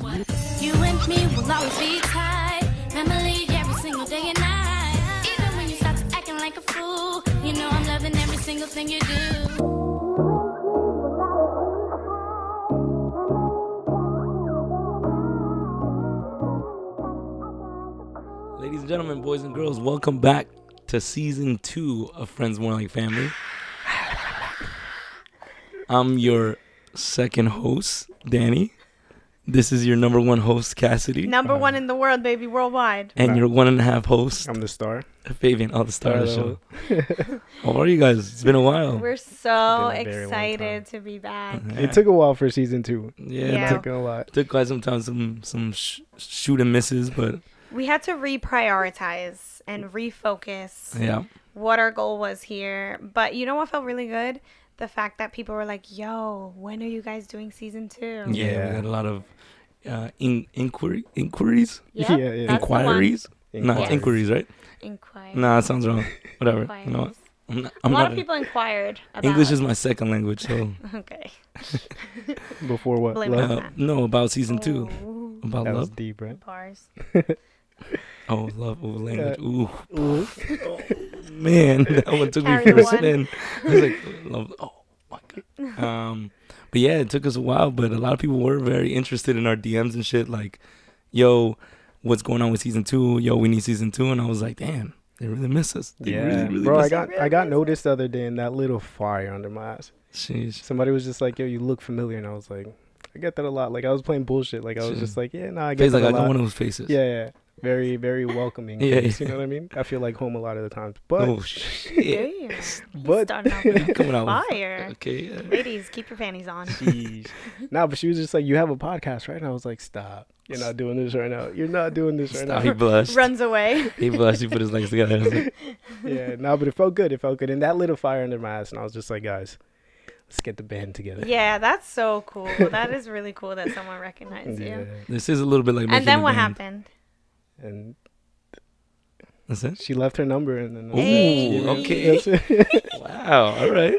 You and me will always be tight. Family every single day and night. Even when you start acting like a fool, you know I'm loving every single thing you do. Ladies and gentlemen, boys and girls, welcome back to season two of Friends More Like Family. I'm your second host, Danny. This is your number one host, Cassidy. Number one uh-huh. in the world, baby, worldwide. And your one and a half host, I'm the star. Fabian, all the star of the show. How are you guys? It's been a while. We're so It's been a very long excited to be back. Yeah. It took a while for season two. yeah, Yeah. It It took, took a lot. took quite some time, some some sh- shoot and misses, but We had to reprioritize and refocus yeah, what our goal was here. But you know what felt really good? The fact that people were like, yo, when are you guys doing season two? yeah, Yeah. we had a lot of uh, in- inquiry inquiries, Yep, Yeah, yeah. that's the one. inquiries. No, it's Inquiries. inquiries, right? Inquiries. Nah, it sounds wrong. Whatever. You know what? Inquiries. I'm not, A I'm lot not of a- people inquired about English is my second language, so Okay. Before what? Love? uh, no about season two. Ooh, About That was love. deep, right? Bars. Oh, love. Oh, language. Ooh, Ooh. man, that one took me Carry for the a spin. I was like, love. Oh my god. Um, but yeah, it took us a while, but a lot of people were very interested in our DMs and shit. Like, yo, what's going on with season two? Yo, we need season two, and I was like, damn, they really miss us. They Yeah, really, really bro. I got Really I got noticed the other day in that little fire under my eyes. Sheesh. Somebody was just like, "Yo, you look familiar," and I was like, "I get that a lot." Like I was playing bullshit. Like I was Shit. just like, "Yeah, nah, I get Face that like I a got lot." one of those faces. Yeah, yeah. Very, very welcoming. Yeah, face, yeah. You know what I mean? I feel like home a lot of the times. But oh shit. But- starting off with Coming out fire. Okay. yeah. Ladies, keep your panties on. Jeez. nah, but she was just like, "You have a podcast, right?" And I was like, "Stop! You're not doing this right now. You're not doing this right Stop. He now." blushed. Runs away. He blushed. He put his legs together. Like, yeah, no, but it felt good. It felt good, and that lit a fire under my ass, and I was just like, "Guys, let's get the band together." Yeah, that's so cool. That is really cool that someone recognized Yeah. you. this is a little bit like. And then a what band. happened? And That's it. she left her number, and then Ooh, that's okay. it. That's. Wow. All right.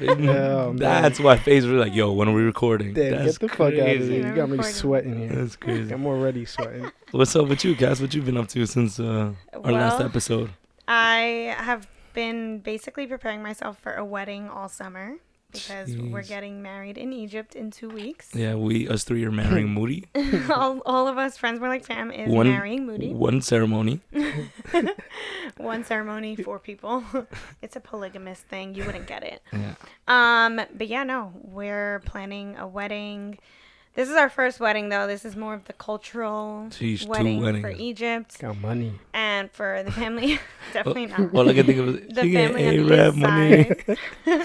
man. That's why Faye was like, "Yo, when are we recording?" Damn, That's get the fuck out of crazy. here! You got me sweating here. That's crazy. I'm already sweating. What's up with you, Cass? What you been up to since uh, our last episode? I have been basically preparing myself for a wedding all summer because we're getting married in Egypt in two weeks. Yeah, we us three are marrying Moody. all, all of us, Friends More Like Fam, is One- marrying Moody. One ceremony. One ceremony, four people. it's a polygamous thing. You wouldn't get it. Yeah. Um, but yeah, no, we're planning a wedding. This is our first wedding, though. This is more of the cultural Sheesh, two wedding for. Egypt Got money. and for the family. Definitely not. All I can think of is The she family on the A-Rab money.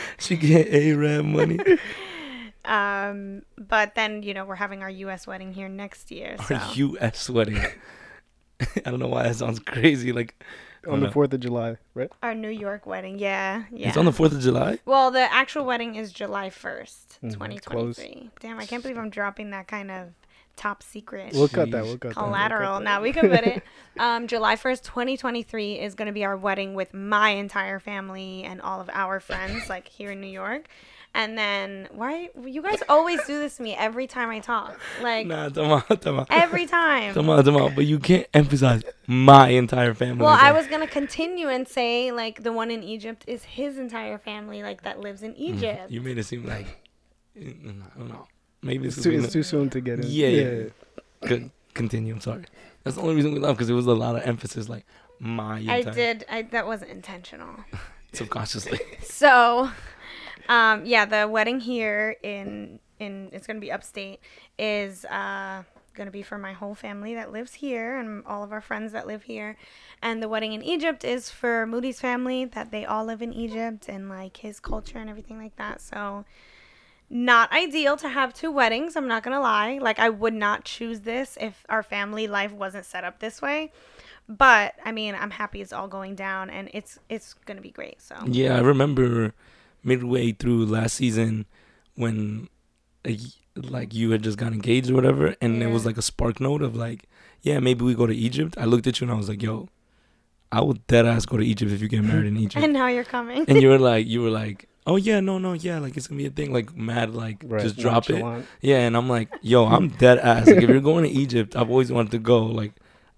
she get A-Rab money. Um, but then you know we're having our U.S. wedding here next year. So Our U.S. wedding. I don't know why that sounds crazy. Like On the. Fourth of July, right? our New York wedding, yeah, yeah. it's on the Fourth of July. well, the actual wedding is July first, Mhm, twenty close. twenty three. Damn, I can't believe I'm dropping that kind of top secret. We'll cut that. We'll cut that. we'll cut collateral. that. Now we can put it. Um, July first, twenty twenty three is going to be our wedding with my entire family and all of our friends, like here in New York. And then why you guys always do this to me every time I talk, like Nah, tama, tama. every time. Tama, tama. But you can't emphasize my entire family. Well, like I was gonna continue and say like the one in Egypt is his entire family, like that lives in Egypt. You made it seem like mm, I don't know. Maybe It's it's too, it's too soon to get in. Yeah, yeah. Good. Continue. I'm sorry. That's the only reason we left because it was a lot of emphasis, like my I did. I that wasn't intentional. subconsciously. So, um, yeah, the wedding here in in it's gonna be upstate is uh gonna be for my whole family that lives here and all of our friends that live here, and the wedding in Egypt is for Moody's family that they all live in Egypt and like his culture and everything like that. So. Not ideal to have two weddings, I'm not gonna lie. Like, I would not choose this if our family life wasn't set up this way. But I mean, I'm happy it's all going down and it's it's gonna be great. So Yeah, I remember midway through last season when y- like you had just got engaged or whatever, and it was like a spark note of like, yeah, maybe we go to Egypt. I looked at you and I was like, yo, I would dead ass go to Egypt if you get married in Egypt. and now you're coming. and you were like, you were like, oh yeah, no, no, yeah, like it's gonna be a thing, like mad, like Right, just drop it. nonchalant. Yeah, and I'm like, yo, I'm dead ass. Like if you're going to Egypt, I've always wanted to go. Like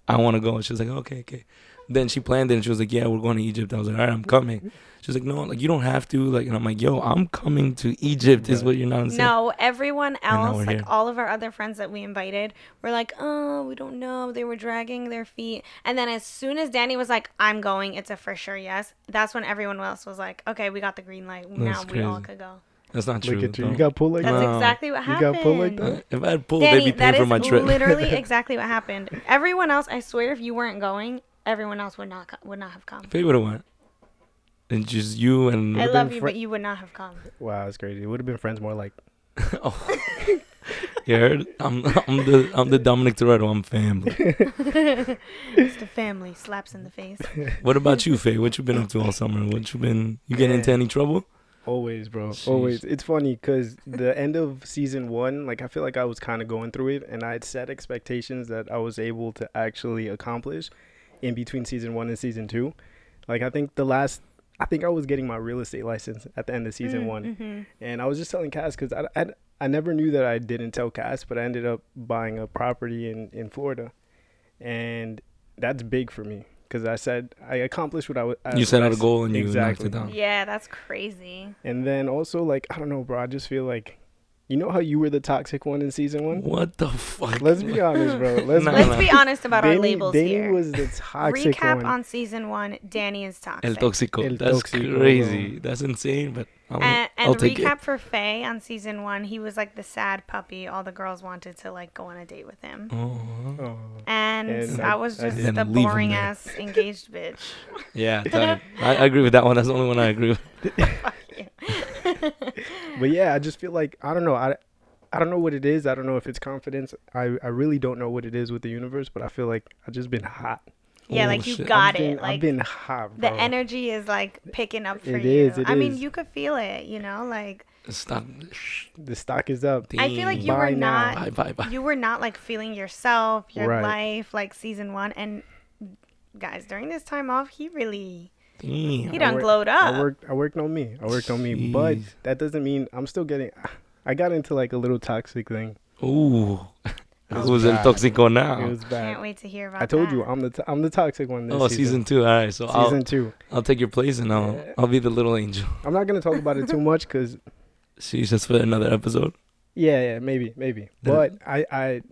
I want to go. And she's like, okay, okay. Then she planned it, and she was like, yeah, we're going to Egypt. I was like, all right, I'm coming. She's like, no, like you don't have to. Like, and I'm like, yo, I'm coming to Egypt. Is what you're not saying. No, everyone else, like here. all of our other friends that we invited, were like, "Oh, we don't know." They were dragging their feet, and then as soon as Danny was like, "I'm going," it's a for sure yes. That's when everyone else was like, "Okay, we got the green light. now That's we all could go." That's not true. Look you. You got pulled like That's that. No. exactly what happened. You happened. got pulled like that? Uh, if I had pulled, Danny, they'd be paying for my trip. literally exactly what happened. Everyone else, I swear, if you weren't going, everyone else would not co- would not have come. Faye would have went. And just you and I love been you, fri- but you would not have come. Wow, it's crazy. It would have been friends more like. oh. you heard? I'm I'm the I'm the Dominic Toretto. I'm family. It's the family slaps in the face. What about you, Faye? What you been up to all summer? What you been? You getting into any trouble? Always, bro. Sheesh. Always. It's funny because the end of season one, like I feel like I was kind of going through it, and I had set expectations that I was able to actually accomplish in between season one and season two. Like I think the last, I think I was getting my real estate license at the end of season Mm, one, mhm. and I was just telling Cass because I, I I never knew that I didn't tell Cass, but I ended up buying a property in in Florida, and that's big for me because I said I accomplished what I was. You set out a goal and you exactly. knocked it down. Yeah, that's crazy. And then also like I don't know, bro. I just feel like, you know how you were the toxic one in season one. What the fuck? Let's be honest, bro. Let's Nah, be Let's nah. be honest about our Danny, labels Danny here. was the toxic Recap one. on season one. Danny is toxic. El Toxico. El That's Toxico, crazy. bro. That's insane, but I'll, and and I'll the take recap it. for Faye on season one, he was like the sad puppy. All the girls wanted to like go on a date with him, Oh. Oh. and, And I, I- was just didn't the boring ass engaged bitch. Yeah. I, I agree with that one. That's the only one I agree with. But yeah, I just feel like I don't know. I I don't know what it is. I don't know if it's confidence. I I really don't know what it is with the universe. But I feel like I've just been hot. Yeah, Oh, like you shit. got I've been, it. Like I've been hot. the energy is like picking up for It you. is, it I mean, you could feel it. You know, like Stop. The stock is up. I feel like you Bye were now. not. Bye, bye, bye. You were not like feeling yourself, your Right. life, like season one. And guys, during this time off, he really Damn. he done work- glowed up. I worked. I worked on me. I worked on me. But that doesn't mean I'm still getting. I got into like a little toxic thing. Ooh. It was Who's El bad. Toxico now? It was bad. Can't wait to hear about. I told you. I'm the t- I'm the toxic one. This Oh, season two. All right, so Season I'll two. I'll take your place and I'll Yeah. I'll be the little angel. I'm not gonna talk about it too much because She's just for another episode. yeah, yeah, maybe, maybe. Then- But I, I,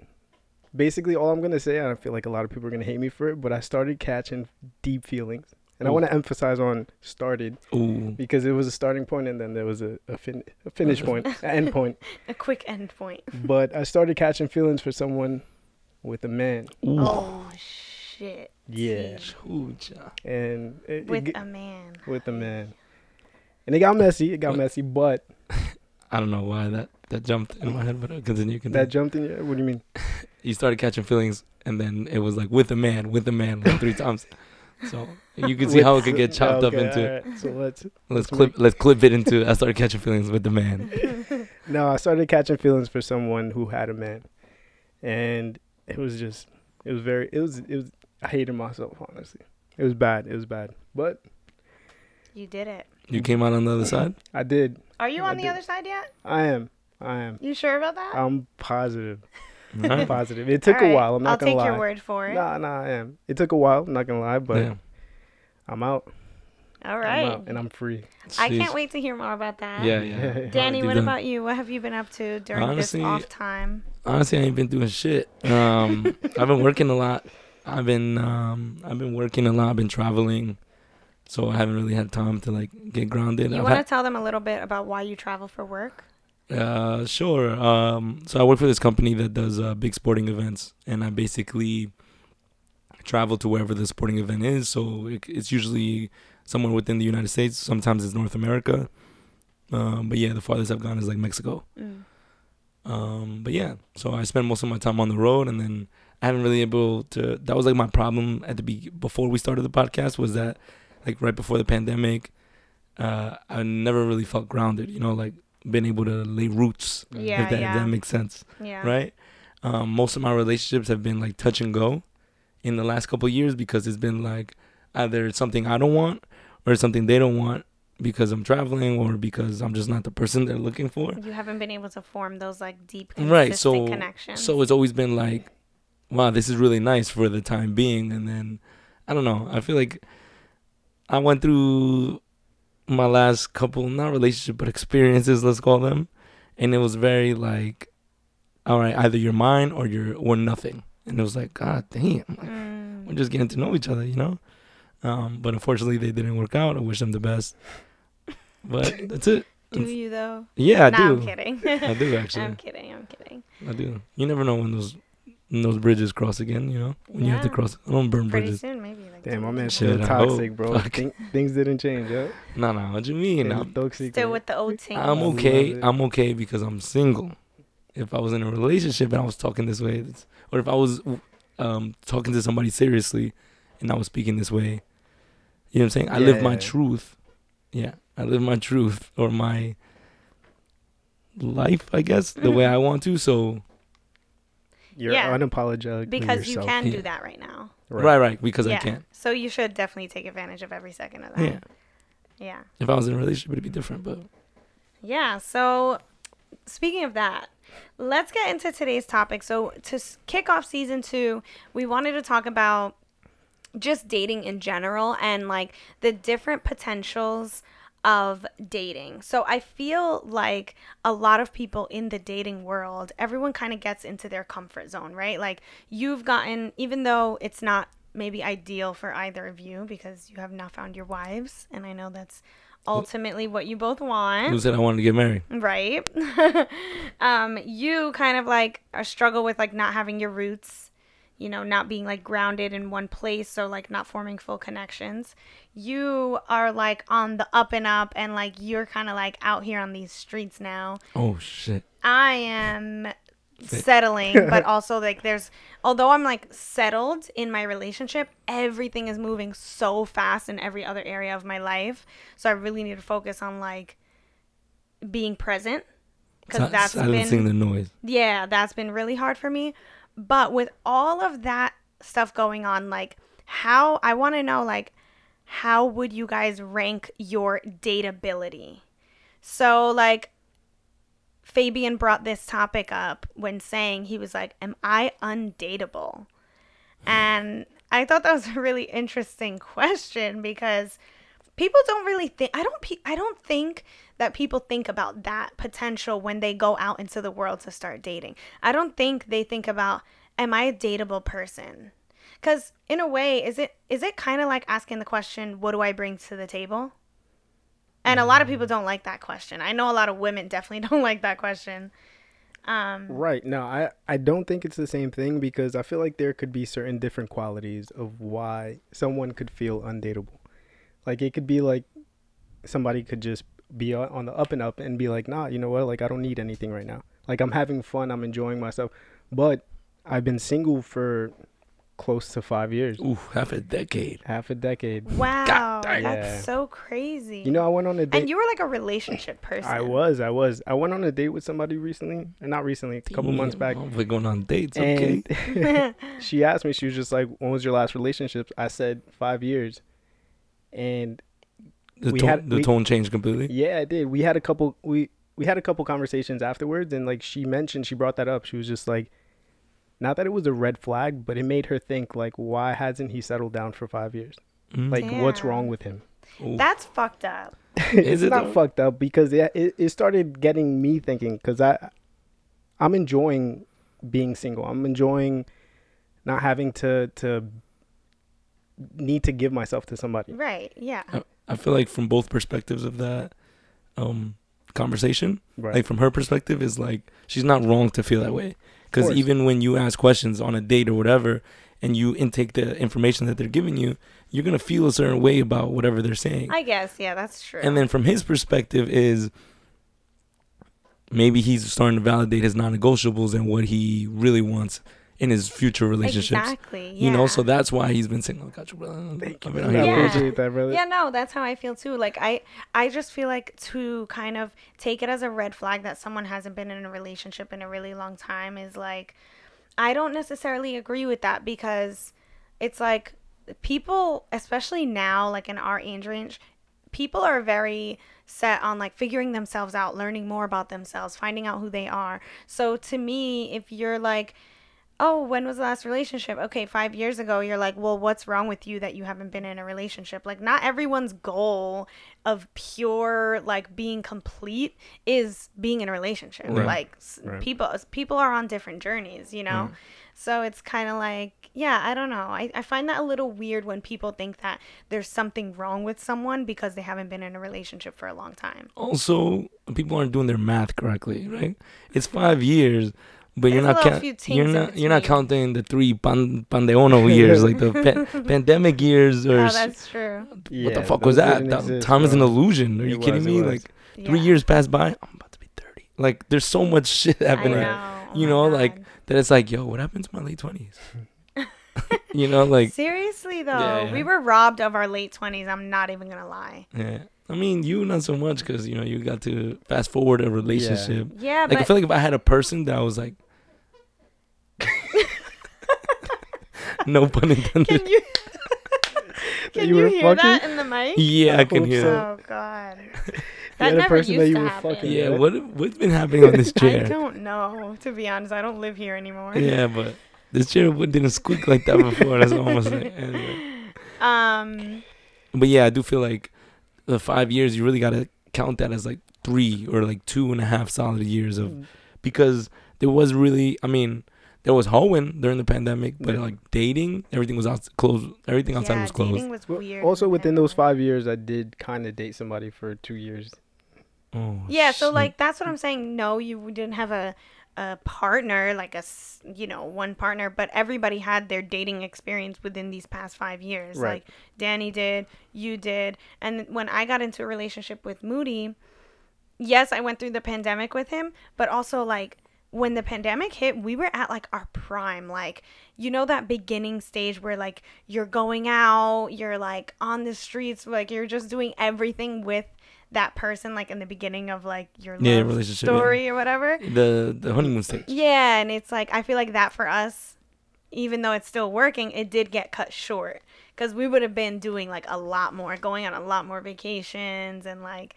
basically all I'm gonna say, and I feel like a lot of people are gonna hate me for it, but I started catching deep feelings, and I want to emphasize on started Ooh. because it was a starting point and then there was a a, fin- a finish point, an end point. a quick end point. But I started catching feelings for someone with a man. Ooh. Oh shit. Yeah. Ooh, and it, it With ge- a man. with a man. And it got messy. It got What? messy, but I don't know why that that jumped in my head, but continue. continue. that jumped in. your What do you mean? you started catching feelings, and then it was like with a man, with a man, like three times. So you can see how it could get chopped up into. alright, So let's Let's let's clip. Let's clip it into. I started catching feelings with the man. No, I started catching feelings for someone who had a man, and it was just, it was very, it was, it was. I hated myself honestly. It was bad. It was bad, but You did it. You came out on the other side. I did. Are you I on the did. other side yet? I am. I am. You sure about that? I'm positive. Alright. Positive. It took All right, a while. I'm not I'll gonna take lie. your word for it. Nah, nah, I am. It took a while. I'm not gonna lie, but Yeah. I'm out. All right. I'm out, and I'm free. I can't wait to hear more about that. Yeah, yeah. Danny, what down. about you? What have you been up to during Honestly, this off time? Honestly, I ain't been doing shit. Um, I've been working a lot. I've been um, I've been working a lot. I've been traveling, so I haven't really had time to like get grounded. You I've want to had- tell them a little bit about why you travel for work? Uh, sure. Um, so I work for this company that does uh, big sporting events, and I basically travel to wherever the sporting event is. So it, it's usually somewhere within the United States. Sometimes it's North America. Um, but yeah, the farthest I've gone is like Mexico. Mm. Um, but yeah, so I spend most of my time on the road, and then I haven't really able to. That was like my problem at the be before we started the podcast was that like right before the pandemic, uh, I never really felt grounded. You know, like been able to lay roots. Yeah, if that, if that makes sense, Yeah. right? Um, most of my relationships have been like touch and go in the last couple of years because it's been like either it's something I don't want or it's something they don't want because I'm traveling or because I'm just not the person they're looking for. You haven't been able to form those like deep, Right. So connections. so it's always been like, wow, this is really nice for the time being, and then I don't know. I feel like I went through my last couple not relationship but experiences, let's call them, and it was very like, all right, either you're mine or you're or nothing, and it was like, god damn, like, Mm. we're just getting to know each other, you know. Um, but unfortunately, they didn't work out. I wish them the best. But that's it. Do you though? Yeah, I no, do. I'm kidding. I do actually. I'm kidding. I'm kidding. I do. You never know when those when those bridges cross again. You know when you have to cross. I don't burn Pretty bridges. soon, maybe. Like Damn, my weeks. man's Shit, still I hope. toxic, bro. Fuck. Think, things didn't change, yeah. No, no. What you mean? Yeah, I'm, dog secret. Still with the old team. I'm okay. I'm okay because I'm single. If I was in a relationship and I was talking this way, it's, or if I was um, talking to somebody seriously and I was speaking this way, you know what I'm saying? I live my truth. Yeah, I live my truth or my life, I guess, the way I want to. So You're Yeah. unapologetic because you can Yeah. do that right now. right, right, because yeah. I can. So you should definitely take advantage of every second of that. Yeah. Yeah. If I was in a relationship, it'd be different. But Yeah. So, speaking of that, let's get into today's topic. So, to s- kick off season two, we wanted to talk about just dating in general and like the different potentials of dating. So, I feel like a lot of people in the dating world, everyone kind of gets into their comfort zone, right? Like, you've gotten, even though it's not maybe ideal for either of you because you have not found your wives, and I know that's ultimately what you both want who said I wanted to get married? right um you kind of like struggle with like not having your roots you know not being like grounded in one place so like not forming full connections. You are like on the up and up and like you're kind of like out here on these streets now. Oh shit. i am settling but also like there's although i'm like settled in my relationship everything is moving so fast in every other area of my life. So i really need to focus on like being present because that's silencing been the noise. yeah that's been really hard for me but with all of that stuff going on like how i want to know like how would you guys rank your dateability so like fabian brought this topic up when saying he was like am i undateable? Hmm. And i thought that was a really interesting question because people don't really think i don't pe- i don't think that people think about that potential when they go out into the world to start dating. I don't think they think about am i a dateable person? Because in a way is it is it kind of like asking the question what do i bring to the table? And a lot of people don't like that question. I know a lot of women definitely don't like that question. Um Right. No, I, I don't think it's the same thing because I feel like there could be certain different qualities of why someone could feel undateable. Like it could be like somebody could just be on on the up and up and be like, nah, you know what? Like I don't need anything right now. Like I'm having fun, I'm enjoying myself. But I've been single for close to five years, Ooh, half a decade. half a decade. wow dang. that's Yeah. so crazy You know, I went on a date. and you were like a relationship person I was, I was. I went on a date with somebody recently, and not recently, a couple months back. Damn, We're going on dates. Okay. And she asked me, she was just like, "When was your last relationship?" I said five years, and The, we tone, had- the we- tone changed completely. yeah, I did. We had a couple we we had a couple conversations afterwards, and like she mentioned, she brought that up. She was just like, not that it was a red flag, but it made her think like, why hasn't he settled down for five years? Mm. Like, what's wrong with him? Ooh. that's fucked up it's it not though? fucked up because it, it it started getting me thinking because I I'm enjoying being single. I'm enjoying not having to to need to give myself to somebody. right yeah I feel like from both perspectives of that um, conversation, Right. like from her perspective, is like she's not wrong to feel that way. Because even when you ask questions on a date or whatever, and you intake the information that they're giving you, you're gonna feel a certain way about whatever they're saying. i guess yeah that's true And then from his perspective is maybe he's starting to validate his non-negotiables and what he really wants in his future relationships. exactly Yeah. You know, so that's why he's been single. "Oh, brother." Thank I've you. been out. I Yeah. appreciate that, brother. yeah no that's how i feel too like i i just feel like to kind of take it as a red flag that someone hasn't been in a relationship in a really long time is like i don't necessarily agree with that because it's like people especially now like in our age range people are very set on like figuring themselves out, learning more about themselves, finding out who they are. So to me, if you're like oh, when was the last relationship? Okay, five years ago. You're like, well, what's wrong with you that you haven't been in a relationship? Like, not everyone's goal of pure like being complete is being in a relationship. Right. Like, Right. people people are on different journeys, you know. Mm. So it's kind of like, yeah, I don't know. I, I find that a little weird when people think that there's something wrong with someone because they haven't been in a relationship for a long time. Also, people aren't doing their math correctly, right? It's five years, but you're not little count- few tinks you're not you're not counting the three pan- pandeono years, like the pa- pandemic years, or Oh, that's true. what Yeah, the fuck was that? That- exist, time is an uh, illusion. Are you It kidding was, it me? was. Like three years passed by, I'm about to be thirty. Like there's so much shit I happening know. Oh you my know, like, God. that it's like, yo, what happened to my late twenties? you know, like Seriously though, Yeah, we were robbed of our late twenties. I'm not even gonna lie. yeah. I mean, you not so much because you know you got to fast forward a relationship. Yeah, Like I feel like if I had a person that was like, no pun intended. can you can you you, were hear that in the mic? Yeah, I, I can hear so. that. Oh god, had that a never person used that you to were happen. fucking- Yeah, Yeah. what what's been happening on this chair? I don't know. To be honest, I don't live here anymore. Yeah, but this chair w- didn't squeak like that before. That's all I'm saying. Anyway. Um. But yeah, I do feel like the five years you really gotta count that as like three or like two and a half solid years Mm. of because there was really I mean there was hoeing during the pandemic, but Yeah. like dating, everything was out closed. Everything outside yeah, was closed. dating was Well, weird. Also, within those five years, I did kind of date somebody for two years. Oh, Yeah, so like that's what I'm saying. No, you didn't have a a partner like a you know one partner, but everybody had their dating experience within these past five years. Right. Like Danny did, you did, and when I got into a relationship with Moody, yes, I went through the pandemic with him, but also like when the pandemic hit, we were at like our prime. Like, you know, that beginning stage where like you're going out, you're like on the streets, like you're just doing everything with that person, like in the beginning of like your Yeah, relationship, yeah. story or whatever. the the honeymoon stage. Yeah, and it's like I feel like that for us, even though it's still working, it did get cut short because we would have been doing like a lot more, going on a lot more vacations and like,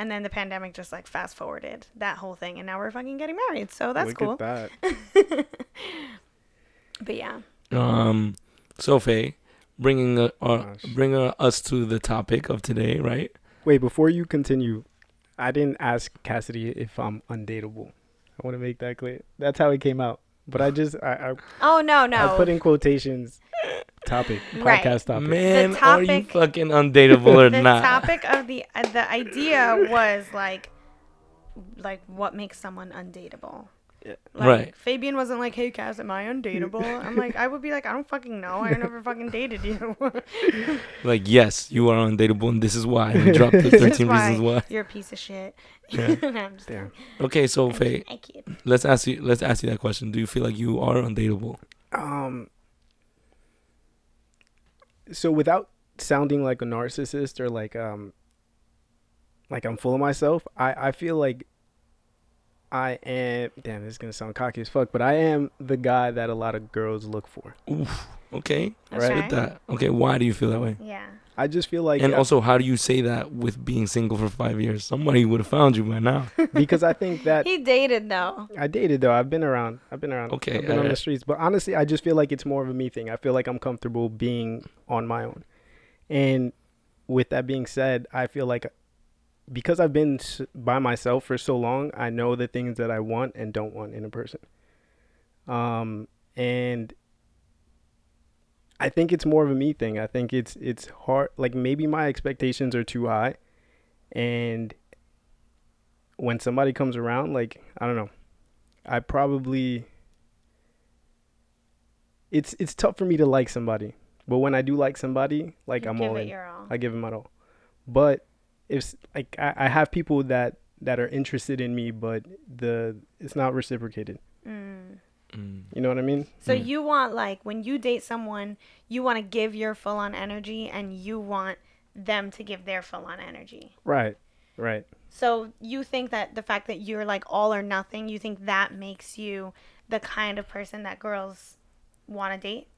and then the pandemic just like fast forwarded that whole thing, and now we're fucking getting married, so that's Look cool. at that. But yeah, Um, so Faye, bringing uh, uh, Gosh. bringing us to the topic of today, right? Wait, before you continue, I didn't ask Cassidy if I'm undateable. I want to make that clear. That's how it came out. But I just I I oh no no, I put in quotations. Topic Right. podcast topic. Man, are you fucking undateable or the not? topic of the uh, the idea was like like what makes someone undateable Yeah. Like, Right. fabian wasn't like hey Cass, am i undateable i'm like i would be like i don't fucking know i never fucking dated you Like, yes, you are undateable, and this is why. We dropped the This is 13 reasons why. you're a piece of shit Yeah. No, I'm just Damn. Okay, so kidding. Faye, I kid. let's ask you. Let's ask you that question. Do you feel like you are undateable? Um. So without sounding like a narcissist or like um. Like I'm full of myself. I I feel like. I am. Damn, this is gonna sound cocky as fuck, but I am the guy that a lot of girls look for. Oof. Okay. Okay. Let's that. Okay. Why do you feel that way? yeah I just feel like and also, how do you say that with being single for five years? Somebody would have found you by now. because I think that he dated though I dated though. I've been around. I've been around. Okay, I've been on the streets. But honestly, I just feel like it's more of a me thing. I feel like I'm comfortable being on my own. And with that being said, I feel like because I've been by myself for so long, I know the things that I want and don't want in a person. Um, and I think it's more of a me thing. I think it's it's hard. Like maybe my expectations are too high, and when somebody comes around, like I don't know, I probably it's it's tough for me to like somebody, but when I do like somebody, like You I'm give all it in. your all. I give them my all. But if like I, I have people that that are interested in me, but the it's not reciprocated. Mm. Mm. You know what I mean? So Mm. you want like when you date someone, you want to give your full on energy, and you want them to give their full on energy. Right. Right. So you think that the fact that you're like all or nothing, you think that makes you the kind of person that girls want to date?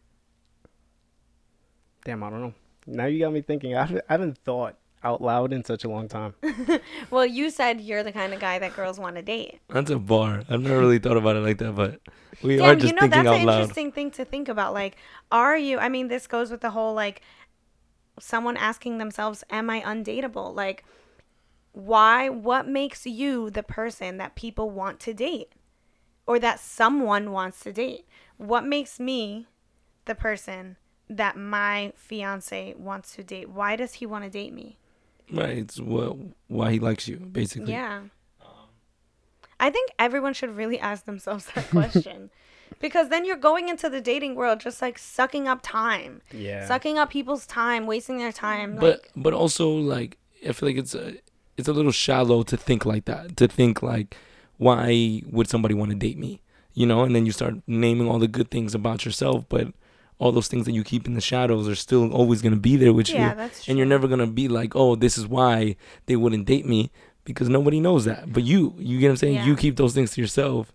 Damn, I don't know. Now you got me thinking. I haven't, I haven't thought out loud in such a long time. Well, you said you're the kind of guy that girls want to date. That's a bar. I've never really thought about it like that, but we are Damn, just you know thinking that's out an loud. interesting thing to think about. Like, are you? I mean, this goes with the whole like someone asking themselves, "Am I undateable?" Like, why? What makes you the person that people want to date, or that someone wants to date? What makes me the person that my fiance wants to date? Why does he want to date me? Right. It's what why he likes you, basically. Yeah. Um, I think everyone should really ask themselves that question. because then you're going into the dating world just like sucking up time. Yeah. Sucking up people's time, wasting their time. But like but also like I feel like it's a it's a little shallow to think like that. To think like why would somebody want to date me? You know, and then you start naming all the good things about yourself, but all those things that you keep in the shadows are still always gonna be there with Yeah, you. that's And you're never gonna be like, Oh, this is why they wouldn't date me because nobody knows that. But you, you get what I'm saying? Yeah. You keep those things to yourself.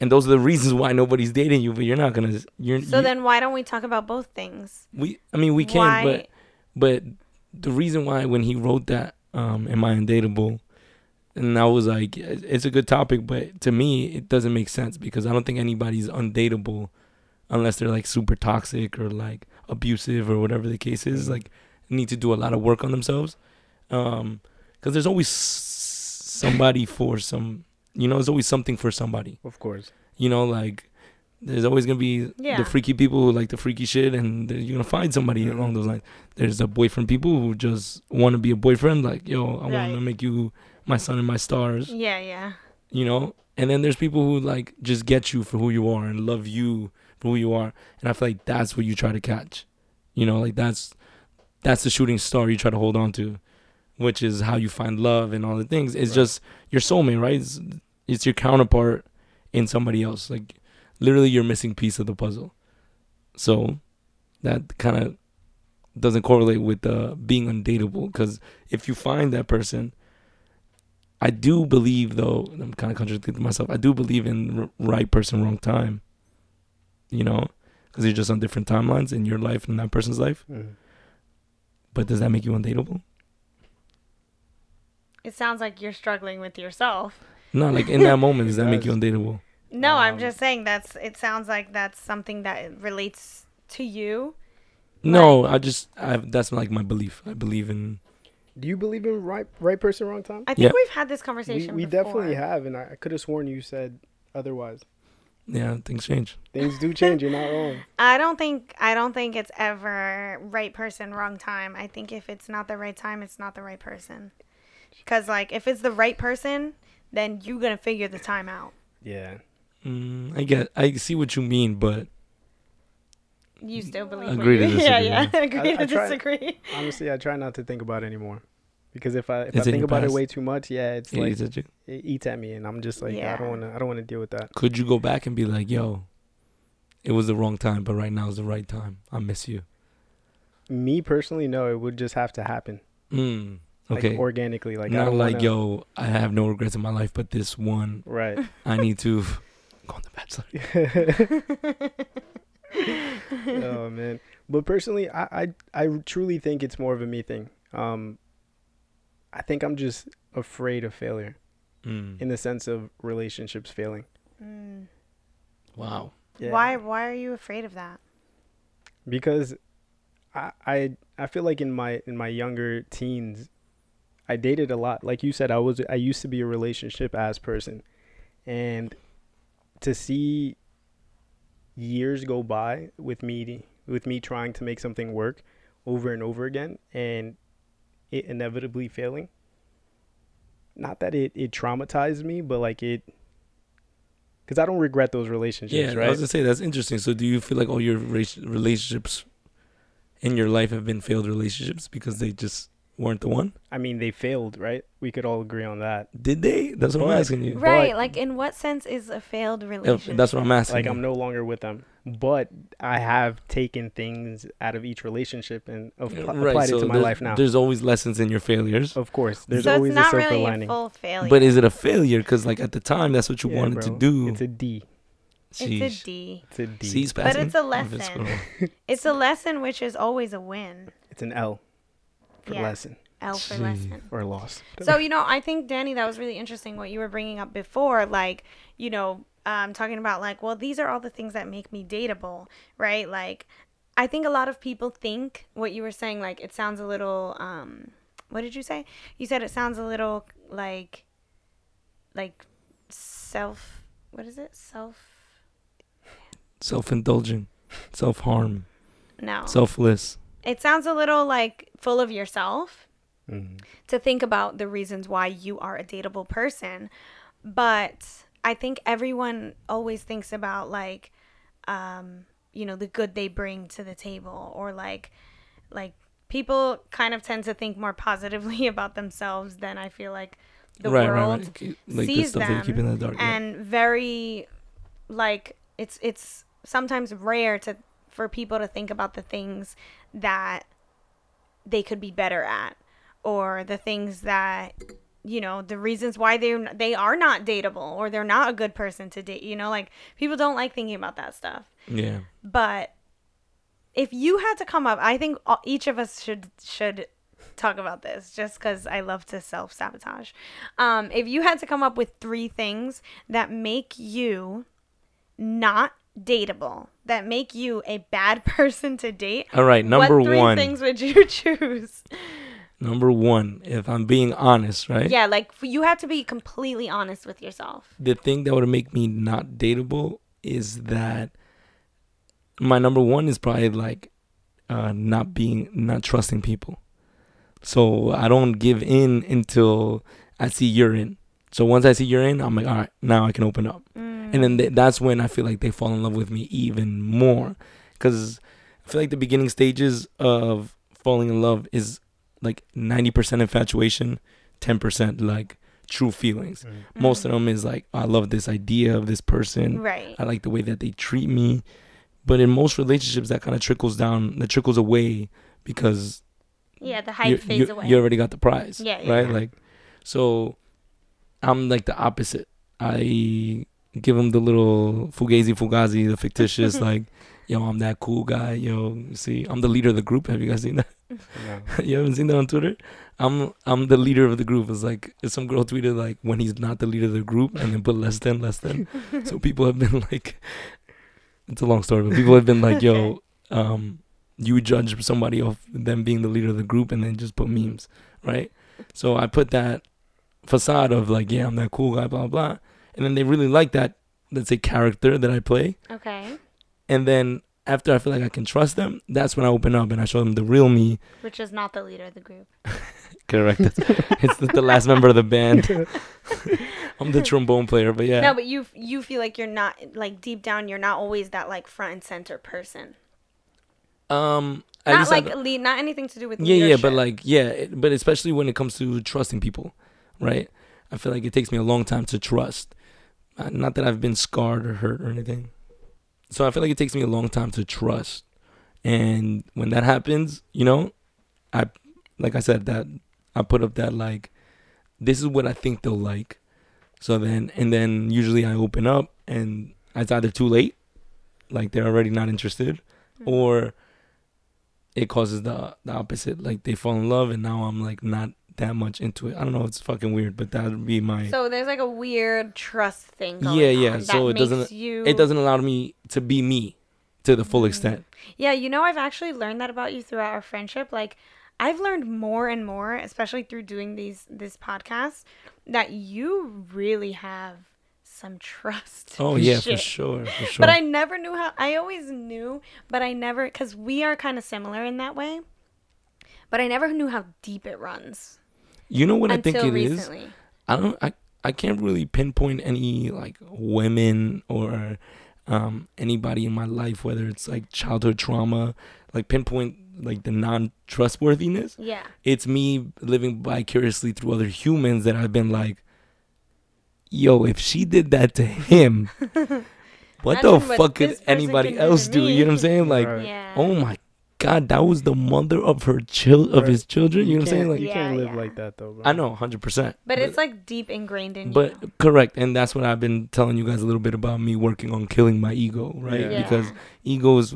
And those are the reasons why nobody's dating you, but you're not gonna you're so you- then why don't we talk about both things? we I mean we can Why- but but the reason why when he wrote that um am I undateable and I was like it's a good topic but to me it doesn't make sense because I don't think anybody's undateable unless they're like super toxic or like abusive or whatever the case is like need to do a lot of work on themselves um cuz there's always somebody for some you know there's always something for somebody Of course. you know like there's always gonna be Yeah. the freaky people who like the freaky shit and you're gonna find somebody Mhm. along those lines there's the boyfriend people who just want to be a boyfriend like yo i want to make you my sun and my stars Yeah, yeah. you know and then there's people who like just get you for who you are and love you for who you are and i feel like that's what you try to catch you know like that's that's the shooting star you try to hold on to which is how you find love and all the things it's Right. just your soulmate right it's, it's your counterpart in somebody else like literally your missing piece of the puzzle so that kind of doesn't correlate with uh, being undateable because if you find that person I do believe, though, I'm kind of contradicting myself. I do believe in r- right person, wrong time. You know, because you're just on different timelines in your life and that person's life. Mhm. But does that make you undateable? It sounds like you're struggling with yourself. No, like in that moment, does that make you does. undateable? No, I'm Um, just saying that's it sounds like that's something that relates to you. No, I just, I that's like my belief. I believe in. Do you believe in right right person, wrong time? I think Yeah. we've had this We, conversation we before. definitely have, and I, I could have sworn you said otherwise. Yeah, things change. Things do change. You're not wrong. I don't think I don't think it's ever right person, wrong time. I think if it's not the right time, it's not the right person. Cause like if it's the right person, then you're gonna figure the time out. Yeah. Mm, I get, I see what you mean, but You still believe? Agree what to you- Yeah, yeah. Agree I- to I try- disagree. Honestly, I try not to think about it anymore. Because if I if It's I think your about it way too much, yeah, it's it like eats at you. it eats at me, and I'm just like, I don't want to. I don't want to deal with that. Could you go back and be like, yo, it was the wrong time, but right now is the right time. I miss you. Me personally, no, it would just have to happen. Mm, Like okay. organically, like I Not don't like, wanna- yo, I have no regrets in my life, but this one, Right. I need to go on the bachelor. oh man. But personally, I, I I truly think it's more of a me thing. Um, I think I'm just afraid of failure Mm. in the sense of relationships failing. Mm. Wow. Yeah. Why? Why are you afraid of that? Because I I I feel like in my in my younger teens, I dated a lot. Like you said, I was I used to be a relationship as person, and to see years go by with me with me trying to make something work over and over again and it inevitably failing not that it, it traumatized me but like it because i don't regret those relationships Yeah, I was gonna say that's interesting. So, do you feel like all your relationships in your life have been failed relationships because they just weren't the one? i mean they failed right we could all agree on that Did they? That's what I'm asking you. Right. But- like, in what sense is a failed If- relationship? that's what I'm asking. like you. i'm no longer with them but i have taken things out of each relationship and ap- applied it to my life now There's always lessons in your failures. of course there's so always it's not a silver really lining a full failure. But is it a failure? Because like at the time, that's what you Yeah, wanted to do. it's a d it's a D. It's a d C's But passing? it's a lesson. It's a lesson, which is always a win. it's an l for Yeah. lesson L for lesson. Or loss. So you know, I think Danny, that was really interesting what you were bringing up before, like you know, um, talking about like, well, these are all the things that make me dateable, right? Like, I think a lot of people think what you were saying, like, it sounds a little, um, what did you say? You said it sounds a little like, like, self. What is it? Self. Self-indulgent, self-harm, No. selfless. It sounds a little like full of yourself. Mhm. to think about the reasons why you are a dateable person. But I think everyone always thinks about like um, you know, the good they bring to the table or like like people kind of tend to think more positively about themselves than I feel like the right, world right, right. Like the sees stuff that keep them in the dark. yeah. and very like it's it's sometimes rare to for people to think about the things that they could be better at or the things that you know the reasons why they they are not dateable or they're not a good person to date you know like people don't like thinking about that stuff Yeah. but if you had to come up i think all- each of us should should talk about this just because i love to self-sabotage um, if you had to come up with three things that make you not dateable that make you a bad person to date All right, number what three one. things would you choose Number one, if I'm being honest, right? yeah like you have to be completely honest with yourself The thing that would make me not dateable is that my number one is probably like uh, not being, not trusting people. So I don't give in until I see you're in. So once I see you're in, I'm like, all right, now I can open up. And then th- that's when I feel like they fall in love with me even more. Because I feel like the beginning stages of falling in love is like 90% infatuation, 10% like true feelings. Mm. Mm-hmm. Most of them is like, oh, I love this idea of this person. right I like the way that they treat me. But in most relationships, that kind of trickles down, that trickles away because yeah the hype you, fades you, away you already got the prize. Yeah, yeah, Right? yeah. Like, so I'm like the opposite. I give him the little fugazi fugazi, the fictitious, like, yo, I'm that cool guy. Yo, see, I'm the leader of the group. Have you guys seen that? No. you haven't seen that on Twitter? I'm I'm the leader of the group. It's like if some girl tweeted like when he's not the leader of the group and then put less than less than. so people have been like, it's a long story, but people have been like, yo, um, you judge somebody off them being the leader of the group and then just put memes, right? So I put that facade of like, yeah, I'm that cool guy, blah blah, and then they really like that, let's say, character that I play, okay and then after I feel like I can trust them, that's when I open up and I show them the real me. which is not the leader of the group Correct. It's, it's the, the last member of the band. I'm the trombone player, but yeah. No, but you you feel like you're not like deep down you're not always that like front and center person. um, not just like had- lead, not anything to do with that. yeah, yeah, but like yeah, it, but especially when it comes to trusting people, right? I feel like it takes me a long time to trust. Uh, Not that I've been scarred or hurt or anything. So I feel like it takes me a long time to trust. And when that happens, you know, I like I said that I put up that like this is what I think they'll like. So then and then usually I open up and it's either too late, like they're already not interested, Mm-hmm. or it causes the the opposite. Like they fall in love and now I'm like not that much into it. I don't know, it's fucking weird, but that would be my so there's like a weird trust thing Yeah, yeah, so that it doesn't- you it doesn't allow me to be me to the full mm. extent. Yeah, you know, I've actually learned that about you throughout our friendship. Like, I've learned more and more, especially through doing these this podcast, that you really have some trust. Oh yeah, for sure, for sure. But I never knew how. I always knew, but I never because we are kind of similar in that way. But I never knew how deep it runs you know what I think until it is? recently. I don't I I can't really pinpoint any like women or um anybody in my life whether it's like childhood trauma like pinpoint like the non trustworthiness Yeah. it's me living vicariously through other humans that I've been like yo if she did that to him what the what fuck could anybody else do you know what I'm saying like Right. Yeah. oh my god that was the mother of her chil of his children you know what I'm saying can't- like you can't live yeah. like that though, bro. I know 100% But it's like deep ingrained in but you. correct and that's what i've been telling you guys a little bit about me working on killing my ego right Yeah. because ego is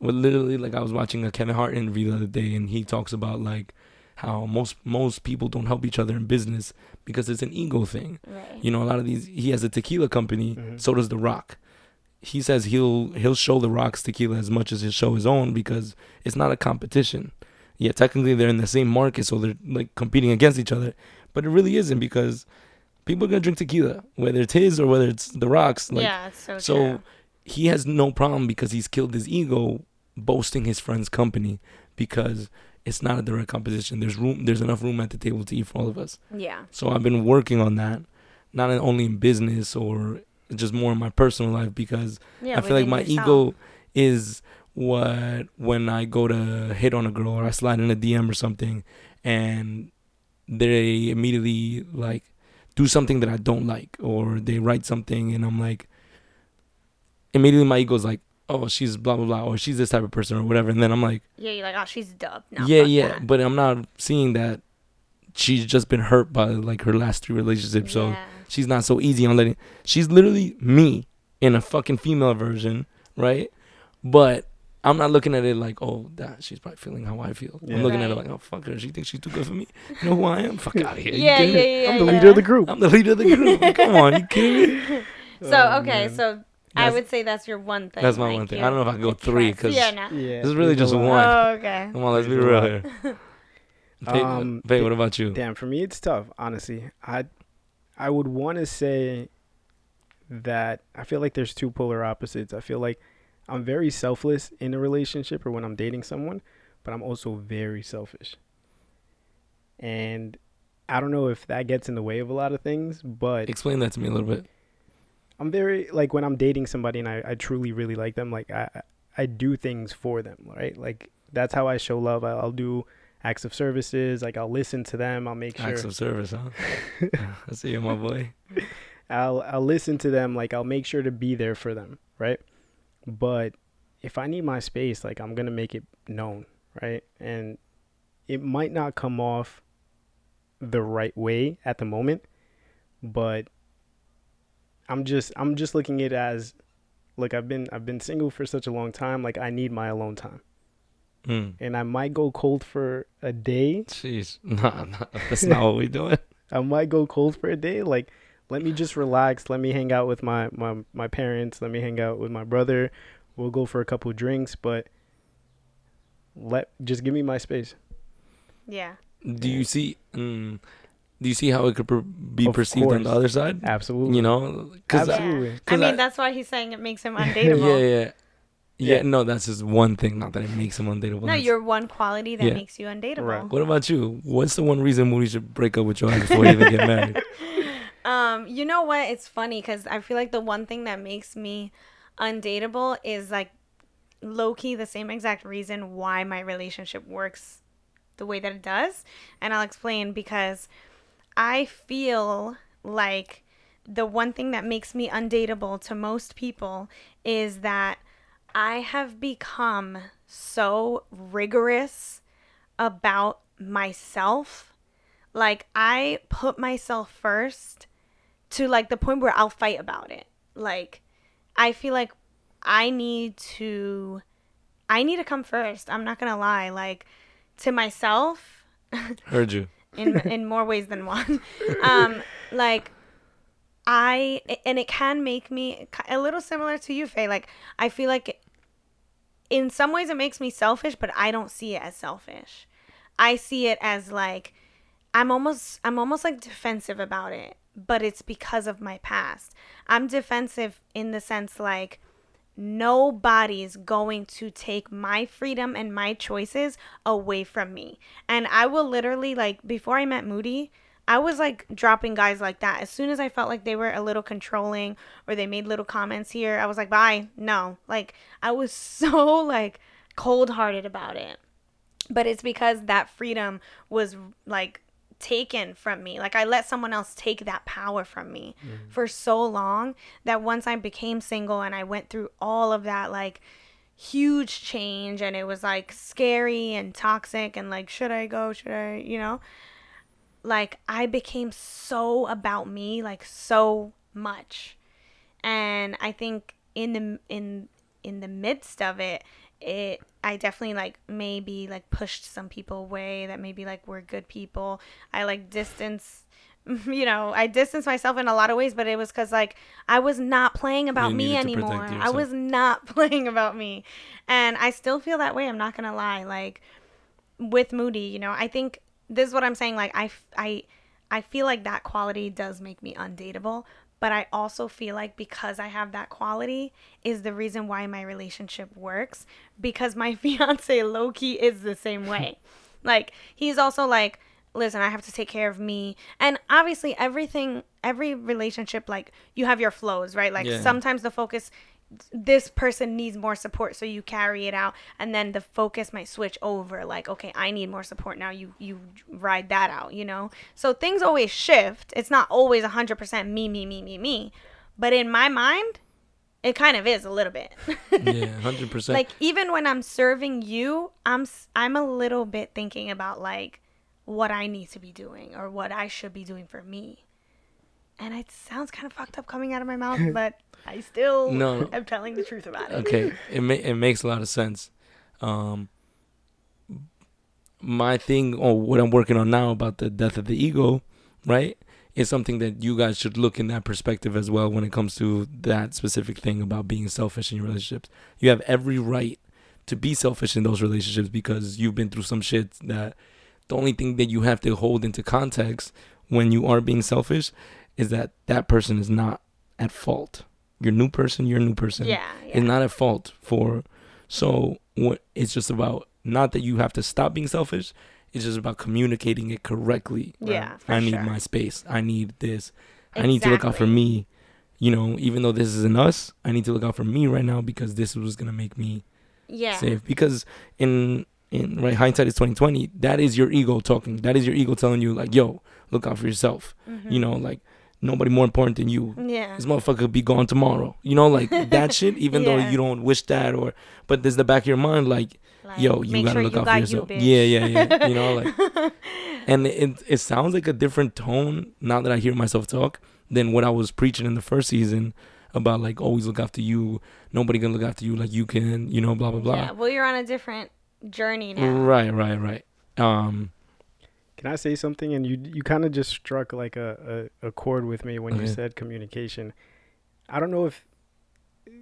well literally like i was watching a kevin hart interview the other day and he talks about like how most most people don't help each other in business because it's an ego thing. Right. You know, a lot of these he has a tequila company, Mhm. so does The Rock. He says he'll he'll show The Rock's tequila as much as he'll show his own because it's not a competition. Yeah, technically they're in the same market, so they're like competing against each other. But it really isn't because people are gonna drink tequila, whether it's his or whether it's The Rock's. Like yeah, so, so true. he has no problem because he's killed his ego boasting his friend's company because it's not a direct competition. There's room there's enough room at the table to eat for all of us. Yeah. So I've been working on that, not only in business or just more in my personal life because Yeah. I feel like my ego is what when I go to hit on a girl or I slide in a DM or something and they immediately like do something that I don't like or they write something and I'm like immediately my ego's like oh she's blah blah blah or she's this type of person or whatever and then I'm like Yeah, you're like, oh, she's dub. No, yeah yeah that. but I'm not seeing that she's just been hurt by like her last three relationships so Yeah. She's not so easy on letting she's literally me in a fucking female version right but i'm not looking at it like oh that she's probably feeling how i feel Yeah. i'm looking at it like oh fuck her she thinks she's too good for me you know who i am fuck out of here You yeah, yeah, yeah, I'm the yeah. leader of the group. i'm the leader of the group come on you kidding me So Oh, okay, man. so I would say that's your one thing. that's my like, one thing. you I don't know if I can go you three, 'cause yeah, no. yeah, this is really just a one. lot. Oh, okay. come on let's be real here Faye, Um, what about you Damn, for me it's tough, honestly. I I would want to say that I feel like there's two polar opposites. I feel like I'm very selfless in a relationship or when I'm dating someone, but I'm also very selfish. And I don't know if that gets in the way of a lot of things, but explain that to me a little bit I'm very like when I'm dating somebody and I, I truly really like them, like I I- do things for them, right? Like that's how I show love. I, I'll do acts of services, like I'll listen to them, I'll make sure acts of service huh i see you my boy I'll I'll listen to them, like I'll make sure to be there for them, right? But if I need my space, like I'm gonna make it known, right? And it might not come off the right way at the moment, but I'm just I'm just looking at it as look, I've been I've been single for such a long time, like I need my alone time. Mm. And I might go cold for a day. jeez nah, nah that's not what we doing I might go cold for a day. Like, let me just relax. Let me hang out with my my my parents. Let me hang out with my brother. We'll go for a couple drinks, but let just give me my space. Yeah. do you see mm, do you see how it could per- be Of perceived on the other side Absolutely. you know because Absolutely. Yeah. I 'Cause mean, I- that's why he's saying it makes him yeah, undateable. yeah yeah Yeah. no that's just one thing not that it makes him undateable No, That's- your one quality that Yeah. makes you undateable. Right. what about you what's the one reason we should break up with your ex before you even get married Um, you know what? It's funny because I feel like the one thing that makes me undateable is like low key the same exact reason why my relationship works the way that it does. And I'll explain because I feel like the one thing that makes me undateable to most people is that I have become so rigorous about myself. Like I put myself first to like the point where I'll fight about it. Like I feel like I need to I need to come first. I'm not going to lie. Like to myself heard you in in more ways than one. Um, like I and it can make me a little similar to you, Faye. Like I feel like in some ways it makes me selfish, but I don't see it as selfish. I see it as like I'm almost I'm almost like defensive about it, but it's because of my past. I'm defensive in the sense like nobody's going to take my freedom and my choices away from me. And I will literally like before I met Moody, I was like dropping guys like that. As soon as I felt like they were a little controlling or they made little comments here, I was like, "Bye." No. Like I was so like cold-hearted about it. But it's because that freedom was like taken from me. Like I let someone else take that power from me mm-hmm. for so long that once I became single and I went through all of that like huge change and it was like scary and toxic and like should I go? Should I, you know? Like I became so about me, like so much. And I think in the in in the midst of it, it I definitely like maybe like pushed some people away that maybe like were good people. I like distance you know, I distanced myself in a lot of ways, but it was cuz like I was not playing about You me needed to protect anymore. I was not playing about me. And I still feel that way, I'm not going to lie. Like with Moody, you know, I think this is what I'm saying like I, I, I feel like that quality does make me undateable, but I also feel like because I have that quality is the reason why my relationship works because my fiance Loki is the same way. like he's also like listen, I have to take care of me. And obviously everything every relationship like you have your flows, right? Like Yeah. sometimes the focus this person needs more support so you carry it out and then the focus might switch over like okay i need more support now you you ride that out you know? So things always shift. It's not always 100% me me me me me. But in my mind it kind of is a little bit. Yeah, hundred percent. like even when i'm serving you i'm i'm a little bit thinking about like what i need to be doing or what i should be doing for me and it sounds kind of fucked up coming out of my mouth but i still No. am telling the truth about it. Okay it ma- it makes a lot of sense. Um my thing or what i'm working on now about the death of the ego right is something that you guys should look in that perspective as well when it comes to that specific thing about being selfish in your relationships. You have every right to be selfish in those relationships because you've been through some shit that the only thing that you have to hold into context when you are being selfish is that that person is not at fault. Your new person you're a new person yeah, yeah. is not at fault for so what it's just about not that you have to stop being selfish it's just about communicating it correctly. Yeah for i need sure. my space. I need this. I need to look out for me. You know even though this isn't us i need to look out for me right now because this was gonna make me yeah. safe. Because in in right hindsight is 2020 that is your ego talking. That is your ego telling you like yo look out for yourself. Mhm. you know like nobody more important than you yeah this motherfucker could be gone tomorrow. You know, like that shit. Even though you don't wish that, or but there's the back of your mind, like, Like, yo, you gotta sure look you out got for you, yourself. bitch. yeah, yeah, yeah. You know, like, and it it sounds like a different tone now that I hear myself talk than what I was preaching in the first season about like always look after you. Nobody can look after you like you can. You know, blah blah blah. yeah well you're on a different journey now Right, right, right. Um, Can I say something? And you you kind of just struck like a, a, a chord with me when you said communication. I don't know if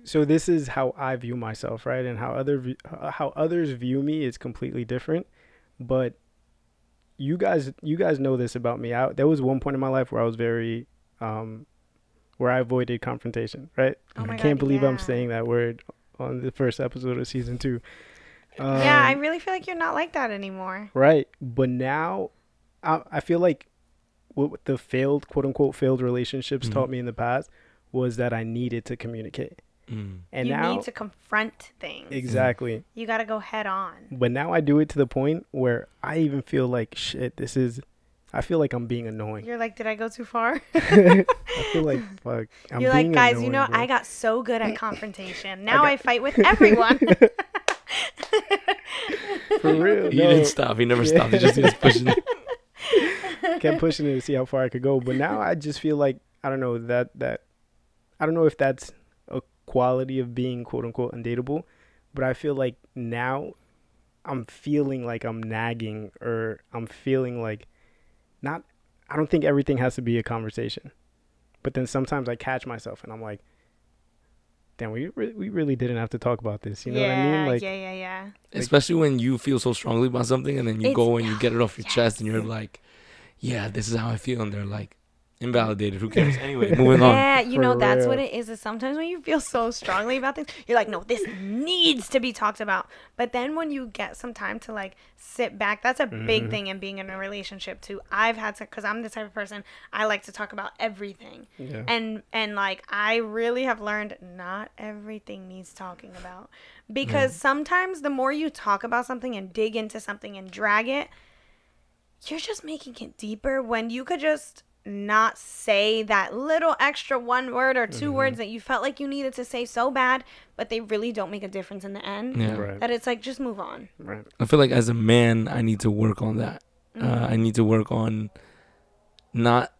so. This is how I view myself, right? And how other how others view me is completely different. But you guys you guys know this about me. I, there was one point in my life where I was very um where I avoided confrontation, right? Oh my I can't God, believe I'm saying that word on the first episode of season two. yeah i Um, really feel like you're not like that anymore Right. But now I, I feel like what the failed, quote unquote, failed relationships Mhm. taught me in the past was that I needed to communicate. mm, And you now, need to confront things exactly. you got to go head on But now I do it to the point where I even feel like, shit, this is, I feel like I'm being annoying. you're like did i go too far I feel like, fuck. I'm you're like being guys you know bro." i got so good at confrontation now got- I, fight with everyone For real. he no. didn't stop. He never stopped. He just keeps pushing. kept pushing it to see how far I could go. But now I just feel like I don't know that that I don't know if that's a quality of being quote unquote undateable, but I feel like now I'm feeling like I'm nagging or I'm feeling like not I don't think everything has to be a conversation. But then sometimes I catch myself and I'm like damn, we re- we really didn't have to talk about this. You know yeah, what I mean? Like yeah, yeah, yeah. Especially when you feel so strongly about something and then you It's- go and you get it off your chest and you're like, yeah, this is how I feel. And they're like, invalidated. Who cares? Anyway, moving on. Yeah, you For know that's real. what it is. Is sometimes when you feel so strongly about things, you're like, no, this needs to be talked about. But then when you get some time to like sit back, that's a big Mhm. thing in being in a relationship too. I've had to, cause I'm the type of person I like to talk about everything, yeah. and and like I really have learned not everything needs talking about, because sometimes the more you talk about something and dig into something and drag it, you're just making it deeper when you could just not say that little extra one word or 2 words that you felt like you needed to say so bad, but they really don't make a difference in the end. Yeah. Right. That it's like just move on. Right. I feel like as a man, I need to work on that. Uh, Mm-hmm. I need to work on not.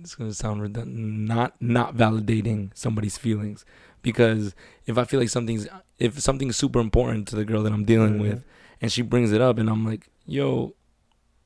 It's gonna sound redundant. Not not validating somebody's feelings, because if I feel like something's if something's super important to the girl that I'm dealing Mhm. with, and she brings it up, and I'm like, yo,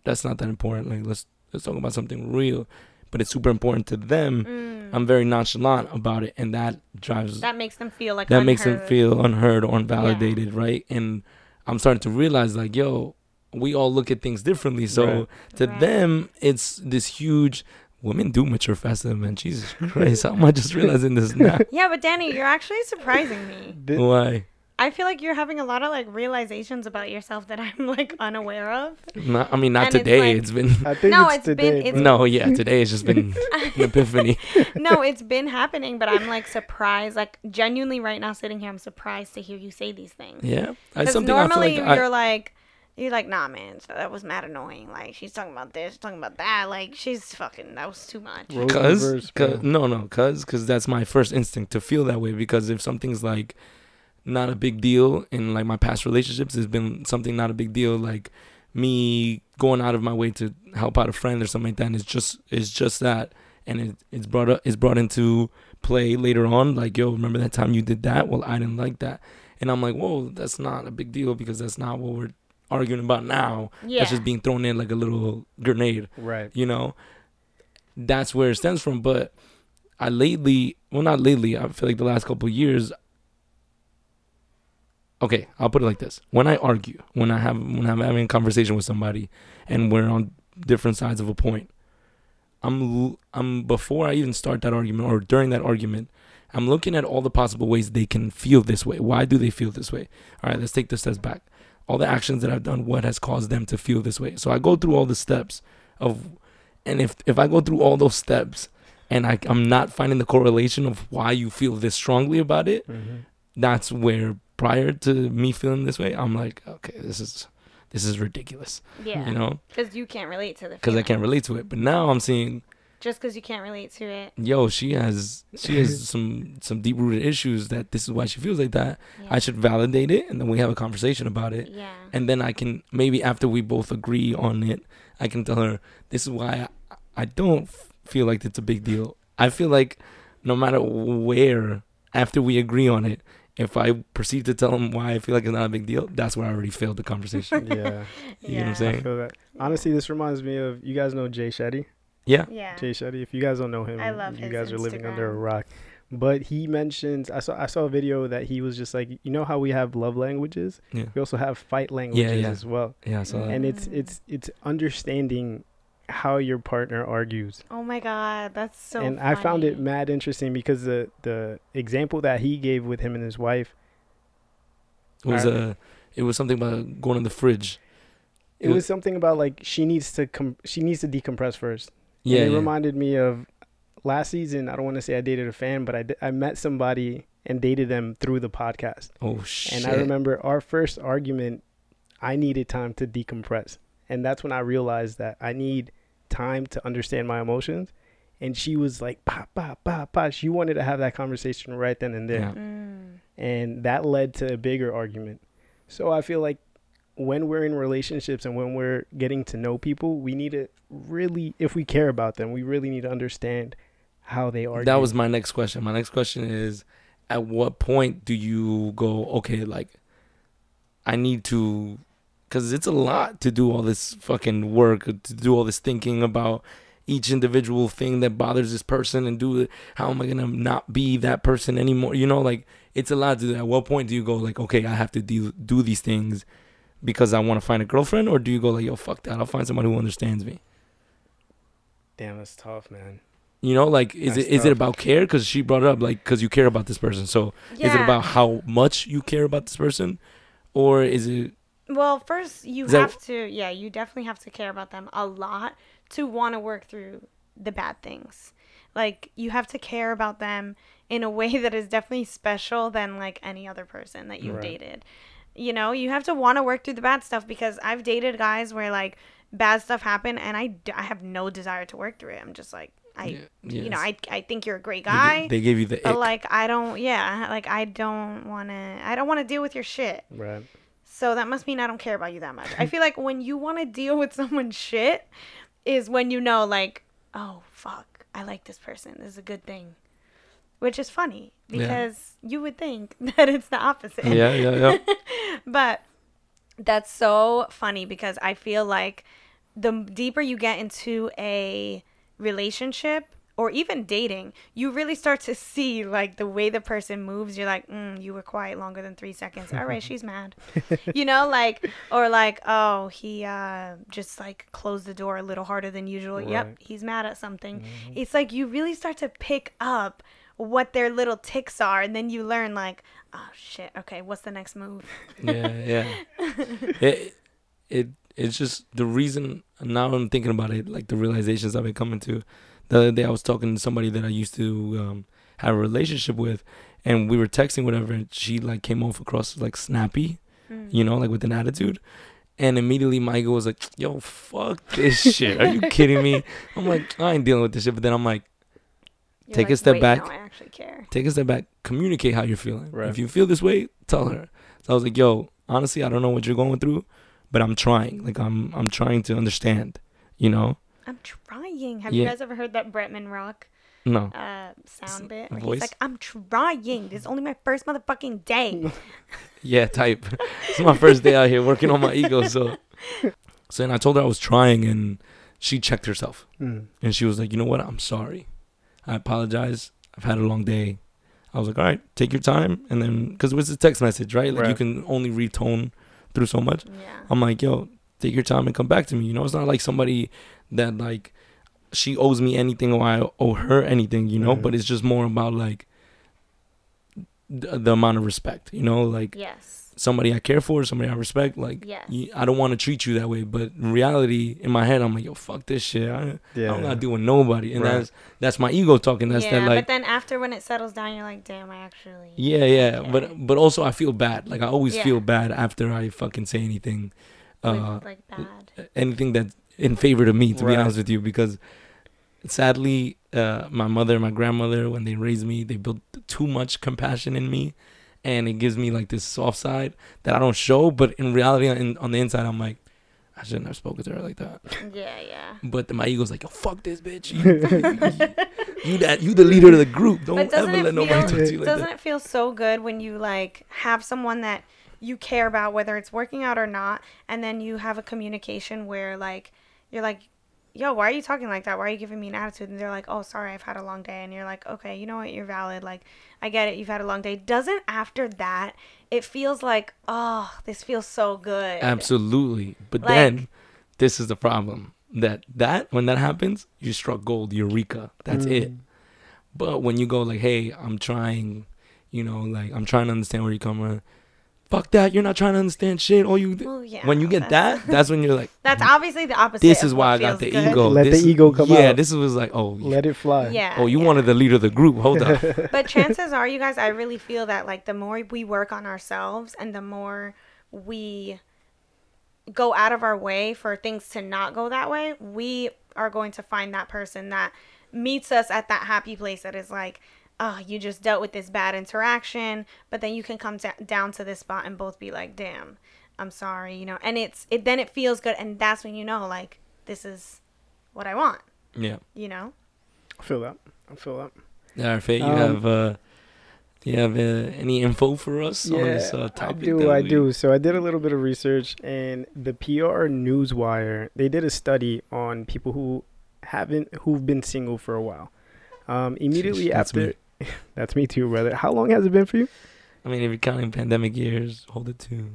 that's not that important. Like let's let's talk about something real, but it's super important to them. Mm. I'm very nonchalant about it, and that drives that makes them feel like that makes them feel unheard or invalidated, right? And I'm starting to realize, like, yo, we all look at things differently. So Right. to Right. them, it's this huge. Women do mature faster, man. Jesus Christ, how am I just realizing this now? Yeah, but Danny, you're actually surprising me. Why? I feel like you're having a lot of like realizations about yourself that I'm like unaware of. Not, I mean, not And it's today. like- it's been I think No, it's, it's today. been- it's- no, yeah. Today it's just been an epiphany. no, it's been happening, but I'm like surprised. Like genuinely, right now, sitting here, I'm surprised to hear you say these things. Yeah, Because something I feel normally like you're like, you're like, nah, man, so that was mad annoying. Like she's talking about this, talking about that. Like she's fucking, that was too much. Cause, cause no, no, cause, cause that's my first instinct to feel that way. Because if something's like not a big deal in like my past relationships, has been something not a big deal. Like me going out of my way to help out a friend or something like that. And it's just, it's just that, and it, it's brought up, it's brought into play later on. Like, yo, remember that time you did that? Well, I didn't like that, and I'm like, whoa, that's not a big deal because that's not what we're arguing about now. Yeah. That's just being thrown in like a little grenade Right. you know that's where it stems from but i lately well not lately i feel like the last couple of years okay i'll put it like this. When i argue when i have when i'm having a conversation with somebody and we're on different sides of a point i'm i'm before i even start that argument or during that argument i'm looking at all the possible ways they can feel this way. Why do they feel this way? All right let's take the steps back. All the actions that i've done what has caused them to feel this way? So i go through all the steps of and if if I go through all those steps and I, I'm not finding the correlation of why you feel this strongly about it, Mhm. that's where prior to me feeling this way, I'm like, okay, this is this is ridiculous, Yeah. you know, Because you can't relate to the. because I can't relate to it. But now I'm seeing, Just because you can't relate to it. yo, she has she has some some deep rooted issues that this is why she feels like that. Yeah. I should validate it, and then we have a conversation about it. Yeah. and then I can maybe after we both agree on it, I can tell her this is why I, I don't f- feel like it's a big deal. I feel like no matter where after we agree on it, if I proceed to tell him why I feel like it's not a big deal, that's where I already failed the conversation. Yeah. You know what I'm I saying? feel that. Honestly, this reminds me of you guys know Jay Shetty. yeah, Yeah. Jay Shetty. If you guys don't know him, I love you his guys are living under a rock. But he mentions I saw I saw a video that he was just like you know how we have love languages, yeah, we also have fight languages yeah. as well. yeah. So Mm. And it's it's it's understanding how your partner argues. Oh my god, that's so. and I found it mad interesting because the the example that he gave with him and his wife, it was a. uh, it was something about going in the fridge. it was something about like she needs to com- she needs to decompress first. yeah, and it yeah. reminded me of last season. I don't want to say I dated a fan, but I, I met somebody and dated them through the podcast. oh shit. And I remember our first argument, I needed time to decompress. And that's when I realized that I need time to understand my emotions. And she was like, pa, pa, pa, pa. She wanted to have that conversation right then and there. Yeah. Mm. And that led to a bigger argument. So I feel like when we're in relationships and when we're getting to know people, we need to really, if we care about them, we really need to understand how they are. That was my next question. My next question is at what point do you go, okay, like I need to cuz it's a lot to do all this fucking work, to do all this thinking about each individual thing that bothers this person and do it. How am I going to not be that person anymore? You know, like it's a lot to do. At what point do you go like, okay, I have to do do these things because I want to find a girlfriend or do you go like, yo, fuck that. I'll find somebody who understands me. Damn, that's tough, man. You know, like is That's it is it tough. about care? Because she brought it up, like because you care about this person. So is it about how much you care about this person, or is it? Well, first you that- have to, yeah, you definitely have to care about them a lot to want to work through the bad things. Like you have to care about them in a way that is definitely special than like any other person that you've Right. dated. You know, you have to want to work through the bad stuff because I've dated guys where like bad stuff happened and I, d- I have no desire to work through it. I'm just like I Yeah, you know. I I think you're a great guy. They, gave you the but ick. like I don't yeah, like I don't want to I don't want to deal with your shit. Right. So that must mean I don't care about you that much. I feel like when you want to deal with someone's shit is when you know, like, oh, fuck, I like this person. This is a good thing. which is funny Yeah. because you would think that it's the opposite. Yeah, yeah, yeah. but that's so funny because I feel like the deeper you get into a relationship or even dating, you really start to see like the way the person moves. You're like, mm, you were quiet longer than three seconds. All right, she's mad. you know, like, or like, oh, he uh, just like closed the door a little harder than usual. Right. Yep, he's mad at something. It's like you really start to pick up what their little ticks are, and then you learn like, oh shit, okay, what's the next move? yeah, yeah. It, it it's just the reason now I'm thinking about it, like the realizations I've been coming to. The other day I was talking to somebody that I used to um, have a relationship with, and we were texting whatever, and she like came off across like snappy, Mm. you know, like with an attitude. And immediately my ego was like, "Yo, fuck this shit! Are you kidding me?" I'm like, I ain't dealing with this shit. But then I'm like, You're Take a step "Wait, back. No, I actually care. take a step back, communicate how you're feeling. Right. If you feel this way, tell her. So I was like, yo, honestly, I don't know what you're going through, but I'm trying. Like I'm I'm trying to understand, you know? I'm trying. Have you guys ever heard that Bretman Rock No. uh, sound bit? Where voice? he's like, I'm trying. This is only my first motherfucking day. Yeah, type. it's my first day out here working on my ego, so so then I told her I was trying and she checked herself. Mm. And she was like, "You know what? I'm sorry. I apologize. I've had a long day." I was like, "All right, take your time." And then cuz it was a text message, right? Like you can only retone through so much. yeah. I'm like, yo, take your time and come back to me. You know, it's not like somebody that like she owes me anything or I owe her anything, you know, but it's just more about like the, the amount of respect, you know, like Yes. somebody I care for, somebody I respect, like Yes. you, I don't want to treat you that way, but in reality, in my head, I'm like, yo, fuck this shit. I, Yeah. I'm not doing nobody, and Right. that's that's my ego talking. That's yeah, that like but then after when it settles down, you're like, damn, I actually. yeah, yeah, Okay. but but also I feel bad. Like I always Yeah. feel bad after I fucking say anything. Uh, like, like bad. anything that's in favor to me to be honest with you because sadly uh, my mother and my grandmother when they raised me they built too much compassion in me and it gives me like this soft side that i don't show but in reality on, on the inside i'm like i shouldn't have spoken to her like that. Yeah, yeah. but then my ego's like yo fuck this bitch. You, you, you that you the leader of the group. Don't doesn't ever it let nobody talk to you like doesn't that it feel so good when you like have someone that you care about whether it's working out or not and then you have a communication where like you're like yo why are you talking like that why are you giving me an attitude and they're like oh sorry i've had a long day and you're like okay you know what you're valid like i get it you've had a long day doesn't after that it feels like oh this feels so good Absolutely. But Like- then this is the problem. That that when that happens, you struck gold, eureka. That's it. Mm. But when you go like, "Hey, I'm trying," you know, like I'm trying to understand where you're coming from. Fuck that! You're not trying to understand shit. All you well, yeah, when you get that's- that, that's when you're like, that's obviously the opposite "This is why I got the good. ego." Let the ego come Yeah, out. this was like, oh, Let it fly. yeah oh, you yeah. wanted the leader of the group. Hold up. but chances are you guys i really feel that like the more we work on ourselves and the more we go out of our way for things to not go that way we are going to find that person that meets us at that happy place that is like oh you just dealt with this bad interaction but then you can come da- down to this spot and both be like damn i'm sorry you know and it's it then it feels good and that's when you know like this is what i want yeah. you know I feel that. I feel that. All right, Faye, you Um, have uh, do you have uh, any info for us on this uh, I do. I we- do. So I did a little bit of research, and the PR Newswire they did a study on people who haven't who've been single for a while. Um, immediately Sheesh, that's after, that's me too, brother. How long has it been for you? I mean, if you're counting pandemic years, hold it to.